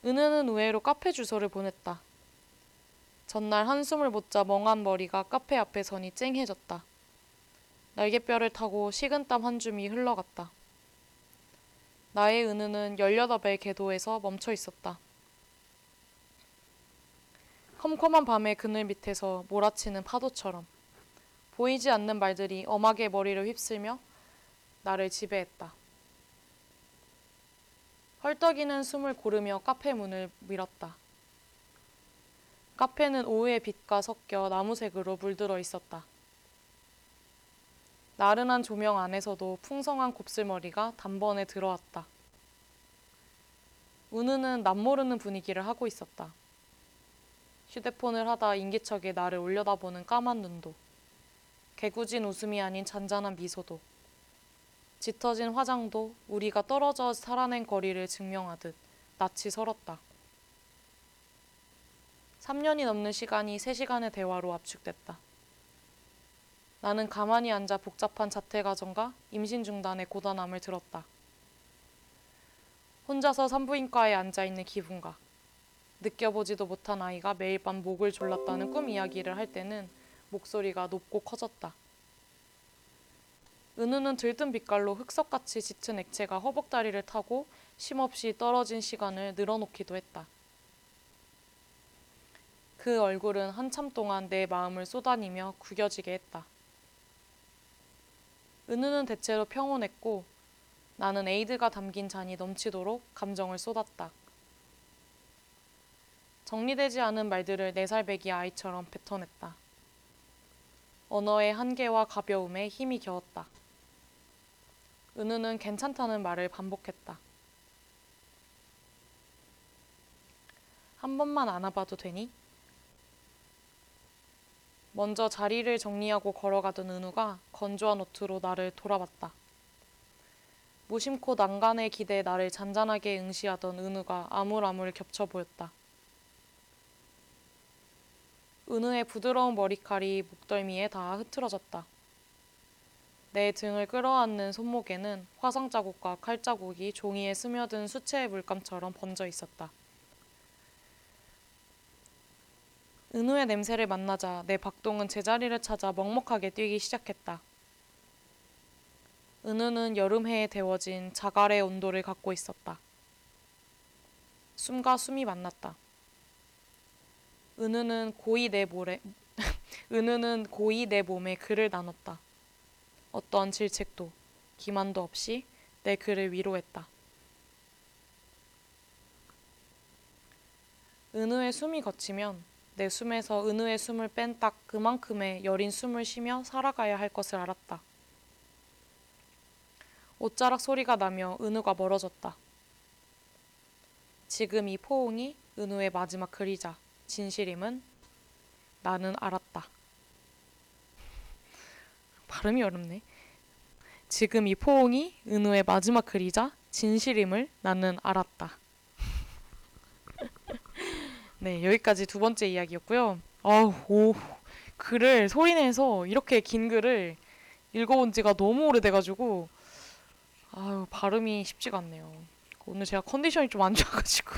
은우는 우회로 카페 주소를 보냈다. 전날 한숨을 못 자 멍한 머리가 카페 앞에 서니 쨍해졌다. 날개뼈를 타고 식은땀 한 줌이 흘러갔다. 나의 은우는 18의 궤도에서 멈춰 있었다. 컴컴한 밤의 그늘 밑에서 몰아치는 파도처럼 보이지 않는 말들이 엄하게 머리를 휩쓸며 나를 지배했다. 헐떡이는 숨을 고르며 카페 문을 밀었다. 카페는 오후의 빛과 섞여 나무색으로 물들어 있었다. 나른한 조명 안에서도 풍성한 곱슬머리가 단번에 들어왔다. 은우는 남모르는 분위기를 하고 있었다. 휴대폰을 하다 인기척에 나를 올려다보는 까만 눈도, 개구진 웃음이 아닌 잔잔한 미소도, 짙어진 화장도 우리가 떨어져 살아낸 거리를 증명하듯 낯이 설었다. 3년이 넘는 시간이 3시간의 대화로 압축됐다. 나는 가만히 앉아 복잡한 자퇴 과정과 임신 중단의 고단함을 들었다. 혼자서 산부인과에 앉아 있는 기분과 느껴보지도 못한 아이가 매일 밤 목을 졸랐다는 꿈 이야기를 할 때는 목소리가 높고 커졌다. 은우는 들뜬 빛깔로 흑석같이 짙은 액체가 허벅다리를 타고 쉼없이 떨어진 시간을 늘어놓기도 했다. 그 얼굴은 한참 동안 내 마음을 쏟아니며 구겨지게 했다. 은우는 대체로 평온했고 나는 에이드가 담긴 잔이 넘치도록 감정을 쏟았다. 정리되지 않은 말들을 네 살배기 아이처럼 뱉어냈다. 언어의 한계와 가벼움에 힘이 겨웠다. 은우는 괜찮다는 말을 반복했다. 한 번만 안아봐도 되니? 먼저 자리를 정리하고 걸어가던 은우가 건조한 옷으로 나를 돌아봤다. 무심코 난간의 기대에 나를 잔잔하게 응시하던 은우가 아물아물 겹쳐 보였다. 은우의 부드러운 머리칼이 목덜미에 닿아 흐트러졌다. 내 등을 끌어안는 손목에는 화상 자국과 칼 자국이 종이에 스며든 수채의 물감처럼 번져 있었다. 은우의 냄새를 만나자 내 박동은 제자리를 찾아 먹먹하게 뛰기 시작했다. 은우는 여름해에 데워진 자갈의 온도를 갖고 있었다. 숨과 숨이 만났다. 은우는 고이 내 모래 은우는 고이 내 몸에 글을 나눴다. 어떠한 질책도 기만도 없이 내 그를 위로했다. 은우의 숨이 거치면 내 숨에서 은우의 숨을 뺀 딱 그만큼의 여린 숨을 쉬며 살아가야 할 것을 알았다. 옷자락 소리가 나며 은우가 멀어졌다. 지금 이 포옹이 은우의 마지막 글이자 진실임은 나는 알았다. 발음이 어렵네. 지금 이 포옹이 은우의 마지막 글이자 진실임을 나는 알았다. 네, 여기까지 두 번째 이야기였고요. 아우, 오, 글을 소리내서 이렇게 긴 글을 읽어본 지가 너무 오래돼가지고, 아유, 발음이 쉽지가 않네요. 오늘 제가 컨디션이 좀 안 좋아가지고.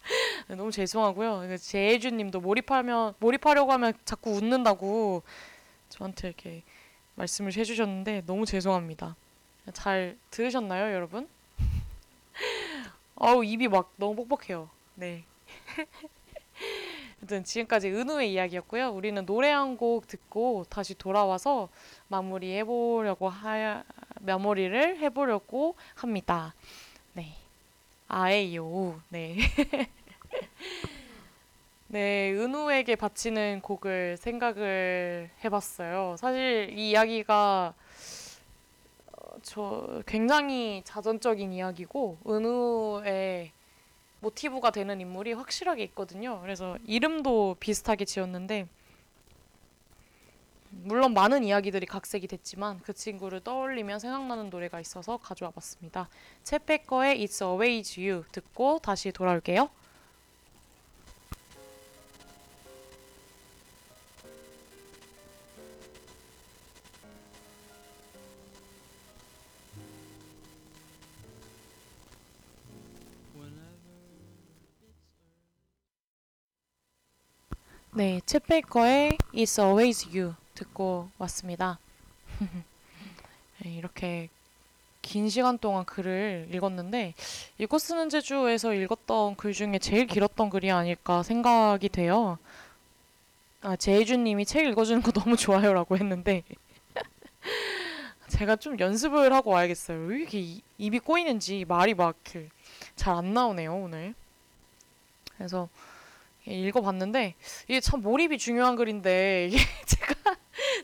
네, 너무 죄송하고요. 제혜주님도 몰입하면, 몰입하려고 하면 자꾸 웃는다고 저한테 이렇게 말씀을 해주셨는데 너무 죄송합니다. 잘 들으셨나요, 여러분? 아우, 입이 막 너무 뻑뻑해요. 네. 아무튼 지금까지 은우의 이야기였고요. 우리는 노래 한 곡 듣고 다시 돌아와서 마무리 해보려고 하 마무리를 해보려고 합니다. 네. 아에요. 네. 네, 은우에게 바치는 곡을 생각을 해봤어요. 사실 이 이야기가 어, 저 굉장히 자전적인 이야기고 은우의 모티브가 되는 인물이 확실하게 있거든요. 그래서 이름도 비슷하게 지었는데 물론 많은 이야기들이 각색이 됐지만 그 친구를 떠올리면 생각나는 노래가 있어서 가져와 봤습니다. 채페커의 It's Always You 듣고 다시 돌아올게요. 네, 챗 베이커의 It's Always You 듣고 왔습니다. 네, 이렇게 긴 시간 동안 글을 읽었는데 읽고 쓰는 제주에서 읽었던 글 중에 제일 길었던 글이 아닐까 생각이 돼요. 아, 제주님이 책 읽어주는 거 너무 좋아요라고 했는데 제가 좀 연습을 하고 와야겠어요. 왜 이렇게 이- 입이 꼬이는지 말이 막 잘 안 나오네요 오늘. 그래서 읽어봤는데 이게 참 몰입이 중요한 글인데 제가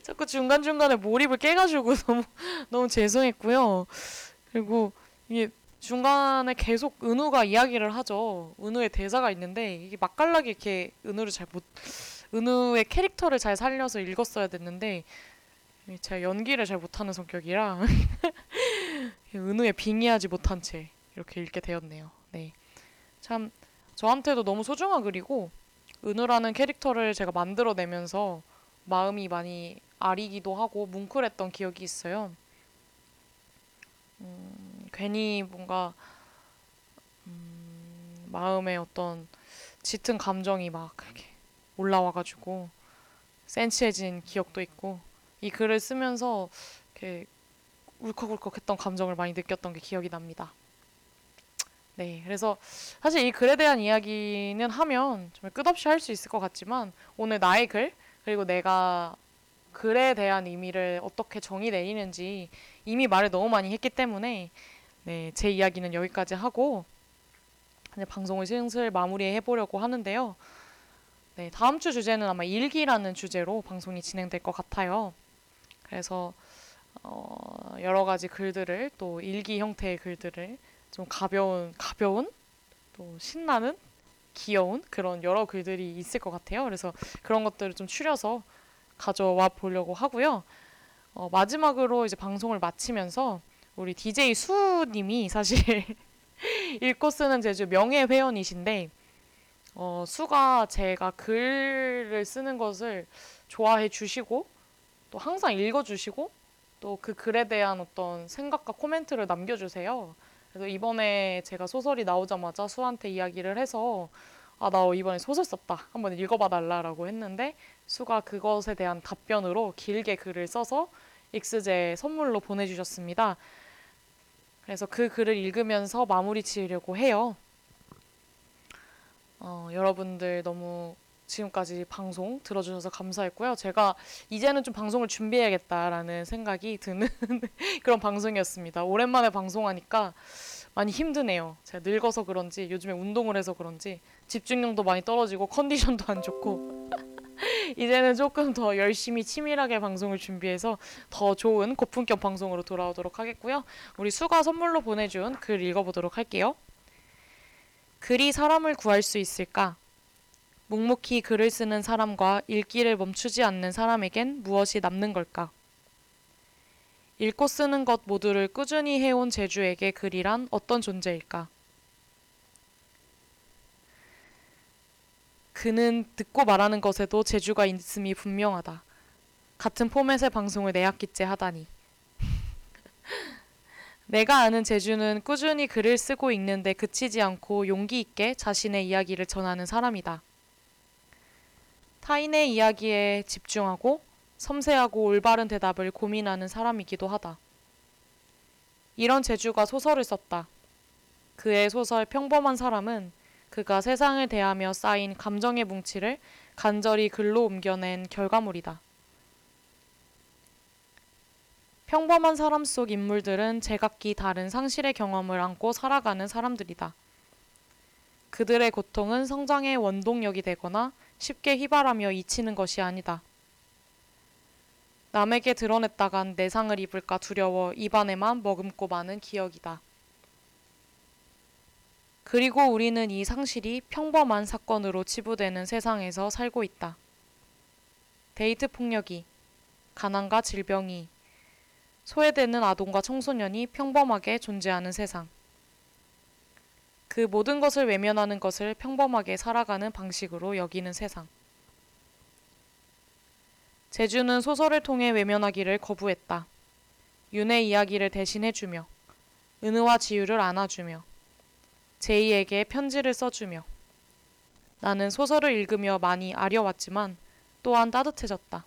자꾸 중간 중간에 몰입을 깨가지고 너무 너무 죄송했고요. 그리고 이게 중간에 계속 은우가 이야기를 하죠. 은우의 대사가 있는데 이게 맛깔나게 이렇게 은우를 잘 못 은우의 캐릭터를 잘 살려서 읽었어야 됐는데 제가 연기를 잘 못하는 성격이라 은우의 빙의하지 못한 채 이렇게 읽게 되었네요. 네, 참 저한테도 너무 소중한 글이고 은우라는 캐릭터를 제가 만들어내면서 마음이 많이 아리기도 하고 뭉클했던 기억이 있어요. 음, 괜히 뭔가 음, 마음에 어떤 짙은 감정이 막 이렇게 올라와가지고 센치해진 기억도 있고 이 글을 쓰면서 이렇게 울컥울컥했던 감정을 많이 느꼈던 게 기억이 납니다. 네, 그래서 사실 이 글에 대한 이야기는 하면 정말 끝없이 할 수 있을 것 같지만 오늘 나의 글 그리고 내가 글에 대한 의미를 어떻게 정의 내리는지 이미 말을 너무 많이 했기 때문에 네, 제 이야기는 여기까지 하고 이제 방송을 슬슬 마무리해 보려고 하는데요. 네, 다음 주 주제는 아마 일기라는 주제로 방송이 진행될 것 같아요. 그래서 어, 여러 가지 글들을 또 일기 형태의 글들을 좀 가벼운 가벼운 또 신나는 귀여운 그런 여러 글들이 있을 것 같아요. 그래서 그런 것들을 좀 추려서 가져와 보려고 하고요. 어, 마지막으로 이제 방송을 마치면서 우리 DJ 수님이 사실 읽고 쓰는 제주 명예 회원이신데 어, 수가 제가 글을 쓰는 것을 좋아해 주시고 또 항상 읽어 주시고 또 그 글에 대한 어떤 생각과 코멘트를 남겨주세요. 그래서 이번에 제가 소설이 나오자마자 수한테 이야기를 해서 아, 나 이번에 소설 썼다. 한번 읽어봐 달라라고 했는데 수가 그것에 대한 답변으로 길게 글을 써서 익스제 선물로 보내주셨습니다. 그래서 그 글을 읽으면서 마무리 지으려고 해요. 어, 여러분들 너무 지금까지 방송 들어주셔서 감사했고요. 제가 이제는 좀 방송을 준비해야겠다라는 생각이 드는 그런 방송이었습니다. 오랜만에 방송하니까 많이 힘드네요. 제가 늙어서 그런지 요즘에 운동을 해서 그런지 집중력도 많이 떨어지고 컨디션도 안 좋고 이제는 조금 더 열심히 치밀하게 방송을 준비해서 더 좋은 고품격 방송으로 돌아오도록 하겠고요. 우리 수가 선물로 보내준 글 읽어보도록 할게요. 글이 사람을 구할 수 있을까? 묵묵히 글을 쓰는 사람과 읽기를 멈추지 않는 사람에겐 무엇이 남는 걸까? 읽고 쓰는 것 모두를 꾸준히 해온 제주에게 글이란 어떤 존재일까? 그는 듣고 말하는 것에도 재주가 있음이 분명하다. 같은 포맷의 방송을 네 학기째 하다니. 내가 아는 제주는 꾸준히 글을 쓰고 읽는데 그치지 않고 용기 있게 자신의 이야기를 전하는 사람이다. 타인의 이야기에 집중하고 섬세하고 올바른 대답을 고민하는 사람이기도 하다. 이런 제주가 소설을 썼다. 그의 소설 평범한 사람은 그가 세상을 대하며 쌓인 감정의 뭉치를 간절히 글로 옮겨낸 결과물이다. 평범한 사람 속 인물들은 제각기 다른 상실의 경험을 안고 살아가는 사람들이다. 그들의 고통은 성장의 원동력이 되거나 쉽게 휘발하며 잊히는 것이 아니다. 남에게 드러냈다간 내상을 입을까 두려워 입안에만 머금고 마는 기억이다. 그리고 우리는 이 상실이 평범한 사건으로 치부되는 세상에서 살고 있다. 데이트 폭력이, 가난과 질병이, 소외되는 아동과 청소년이 평범하게 존재하는 세상. 그 모든 것을 외면하는 것을 평범하게 살아가는 방식으로 여기는 세상. 제주는 소설을 통해 외면하기를 거부했다. 윤의 이야기를 대신해주며, 은우와 지유를 안아주며, 제이에게 편지를 써주며, 나는 소설을 읽으며 많이 아려왔지만 또한 따뜻해졌다.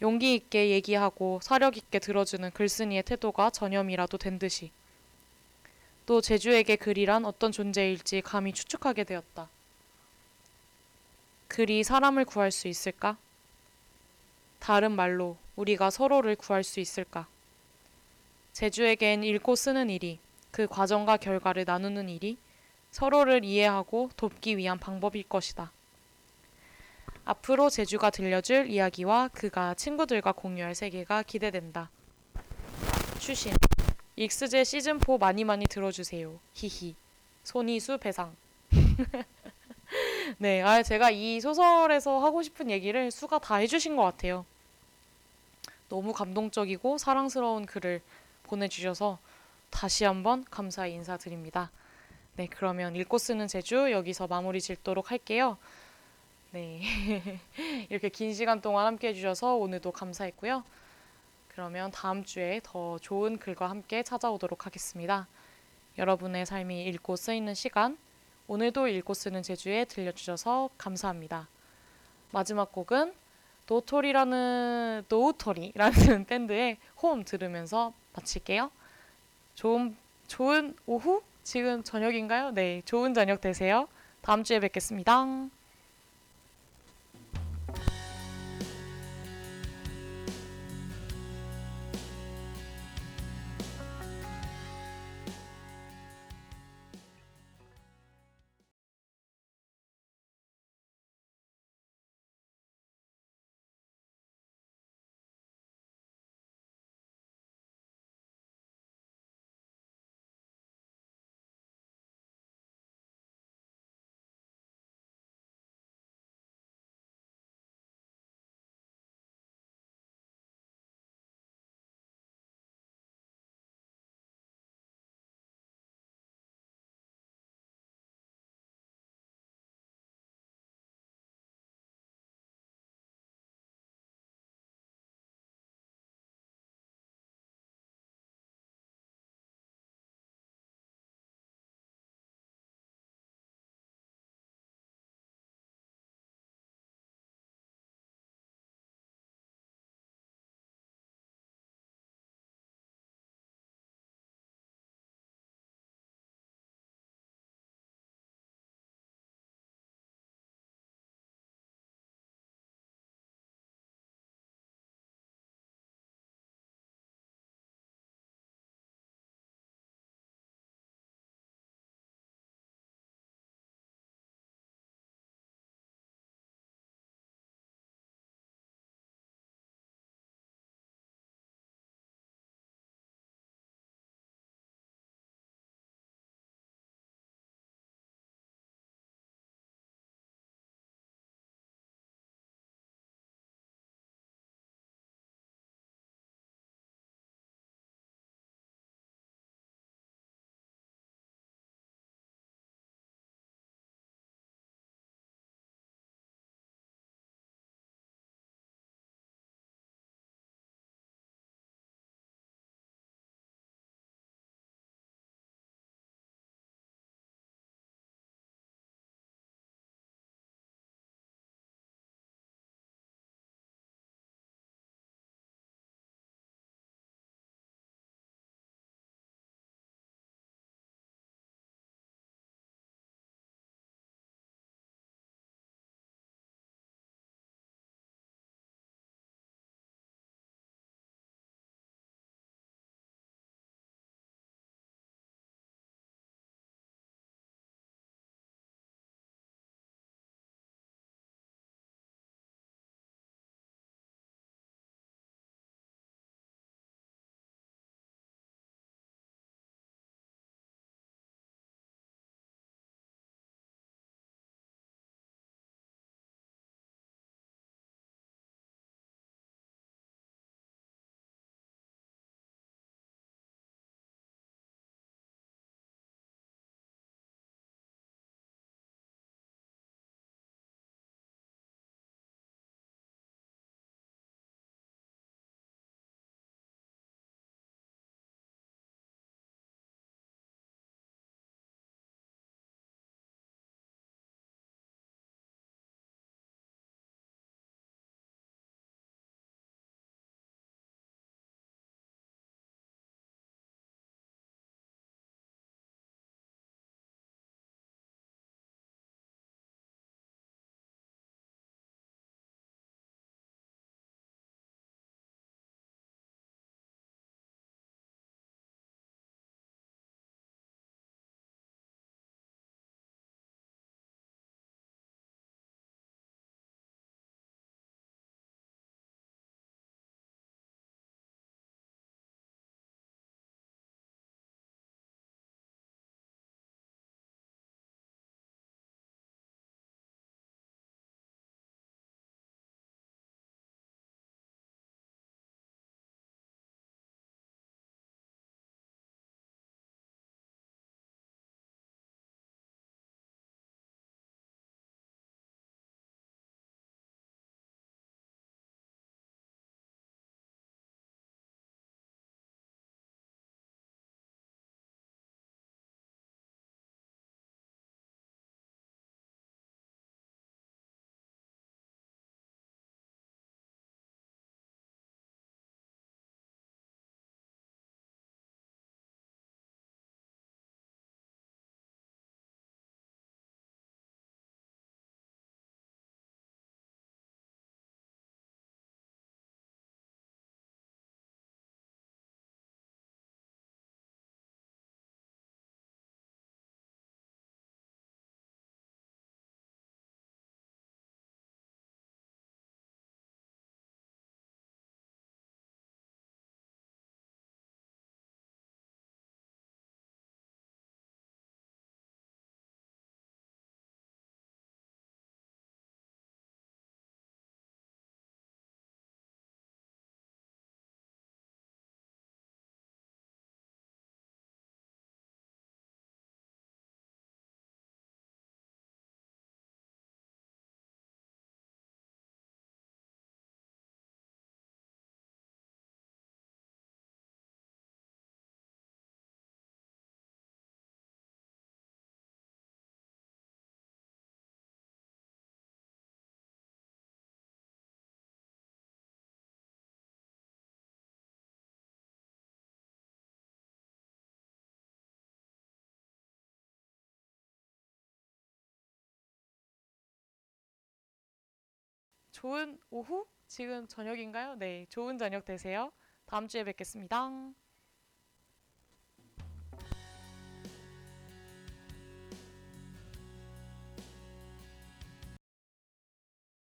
용기 있게 얘기하고 사력 있게 들어주는 글쓴이의 태도가 전염이라도 된 듯이. 또 제주에게 글이란 어떤 존재일지 감히 추측하게 되었다. 글이 사람을 구할 수 있을까? 다른 말로 우리가 서로를 구할 수 있을까? 제주에겐 읽고 쓰는 일이 그 과정과 결과를 나누는 일이 서로를 이해하고 돕기 위한 방법일 것이다. 앞으로 제주가 들려줄 이야기와 그가 친구들과 공유할 세계가 기대된다. 추신 익스제 시즌4 많이 많이 들어주세요. 히히. 손이수 배상. 네, 아, 제가 이 소설에서 하고 싶은 얘기를 수가 다 해주신 것 같아요. 너무 감동적이고 사랑스러운 글을 보내주셔서 다시 한번 감사 인사드립니다. 네, 그러면 읽고 쓰는 제주 여기서 마무리 짓도록 할게요. 네. 이렇게 긴 시간 동안 함께 해주셔서 오늘도 감사했고요. 그러면 다음 주에 더 좋은 글과 함께 찾아오도록 하겠습니다. 여러분의 삶이 읽고 쓰이는 시간, 오늘도 읽고 쓰는 제주에 들려주셔서 감사합니다. 마지막 곡은 노토리라는 노토리라는 밴드의 홈 들으면서 마칠게요. 좋은 좋은 오후? 지금 저녁인가요? 네, 좋은 저녁 되세요. 다음 주에 뵙겠습니다. 좋은 오후? 지금 저녁인가요? 네, 좋은 저녁 되세요. 다음 주에 뵙겠습니다.